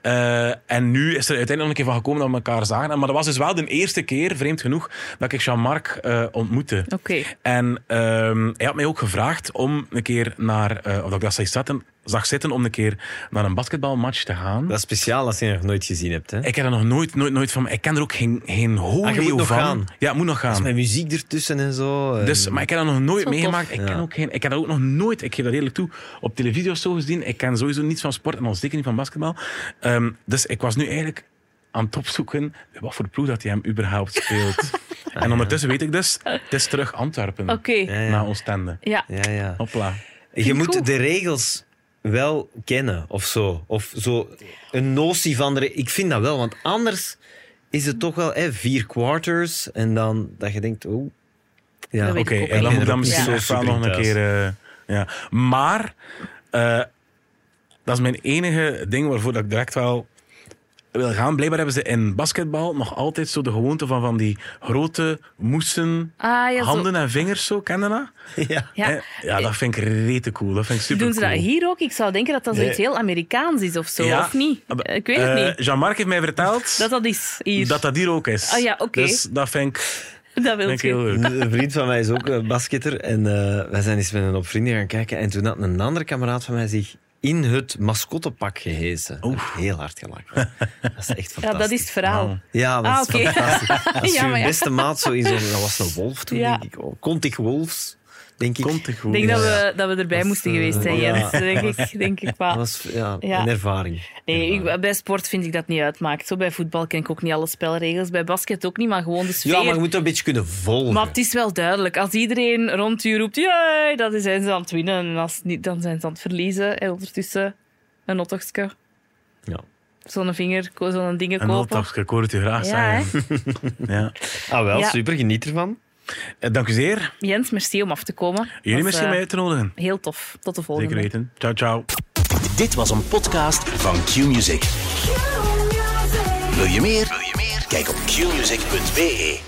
Eh, en nu is er uiteindelijk nog een keer van gekomen dat we elkaar zagen. Maar dat was dus wel de eerste keer, vreemd genoeg, dat ik Jean-Marc eh, ontmoette. Oké. En ehm, hij had mij ook gevraagd om een keer naar, eh, of dat ik dat zag zitten, zag zitten, om een keer naar een basketbalmatch te gaan. Dat is speciaal als je nog nooit gezien hebt. Hè? Ik heb er nog nooit, nooit, nooit van. Ik ken er ook geen, geen hoogleeuw Ah, je moet nog van. gaan. Ja, het moet nog gaan. Met muziek ertussen en zo. en- Dus, maar ik heb dat nog nooit meegemaakt. Ik, ken ook geen, ik heb dat ook nog nooit, ik geef dat eerlijk toe, op televisie of zo gezien. Ik ken sowieso niets van sport en al zeker niet van basketbal. Ehm, dus ik was nu eigenlijk aan het opzoeken wat voor ploeg dat hij hem überhaupt speelt. [laughs] en ondertussen weet ik dus, het is terug Antwerpen. Oké. Ja, ja. Na Oostende. Ja. Ja, ja. Hopla. Je moet goed. de regels wel kennen of zo. Of zo een notie van de. Ik vind dat wel, want anders is het toch wel hè, vier quarters en dan dat je denkt, oh. Ja, Oké, en dan moet ik dan Ja. misschien Zo nog een keer... eh, ja. Maar, eh, dat is mijn enige ding waarvoor dat ik direct wel wil gaan. Blijkbaar hebben ze in basketbal nog altijd zo de gewoonte van van die grote moesen... Ah, ja, zo. Handen en vingers zo, ken je dat? [laughs] Ja. Ja. Ja, dat vind ik rete cool. Dat vind ik super Doen ze dat hier ook? Ik zou denken dat dat Nee. zoiets heel Amerikaans is of zo, Ja. of niet? Ik weet het eh, niet. Jean-Marc heeft mij verteld Dat dat is hier. dat dat hier ook is. Ah ja, oké. Dus dat vind ik, [laughs] dat wil ik heel je. leuk. Een vriend van mij is ook een basketter. En eh, wij zijn eens met een op vrienden gaan kijken. En toen had een andere kameraad van mij zich in het mascottepak gehezen. Oeh. Heel hard gelachen. [laughs] Dat is echt Ja, fantastisch. dat is het verhaal. Ja, dat Ah, is oké. fantastisch. [laughs] Als Ja, je maar ja. beste maat zo in zo'n... Dat was een wolf toen, Ja. denk ik. Oh, Wolfs, denk ik. Komt goed. Denk dat, we, dat we erbij Dat, moesten eh, geweest zijn, ja. Jens. Denk ik, denk ik [laughs] Dat wel. was ja, Ja. een ervaring. Nee, ik- bij sport vind ik dat niet uitmaakt. Zo bij voetbal ken ik ook niet alle spelregels. Bij basket ook niet, maar gewoon de sfeer. Ja, maar je moet dat een beetje kunnen volgen. Maar het is wel duidelijk. Als iedereen rond u roept, jee, dan zijn ze aan het winnen. En als niet, dan zijn ze aan het verliezen. En ondertussen een ottochtje, Ja. zo'n vinger, zo'n dingen En kopen. dat ik hoor het u graag Ja, zeggen. [laughs] Ja. Ah, wel, Ja. super. Geniet ervan. Eh, Dank u zeer. Jens, merci om af te komen. Jullie misschien eh, mij uit te nodigen. Heel tof. Tot de volgende. Zeker weten. Ciao, ciao. Dit was een podcast van Q-Music. Wil je meer? Wil je meer? Kijk op qmusic.be.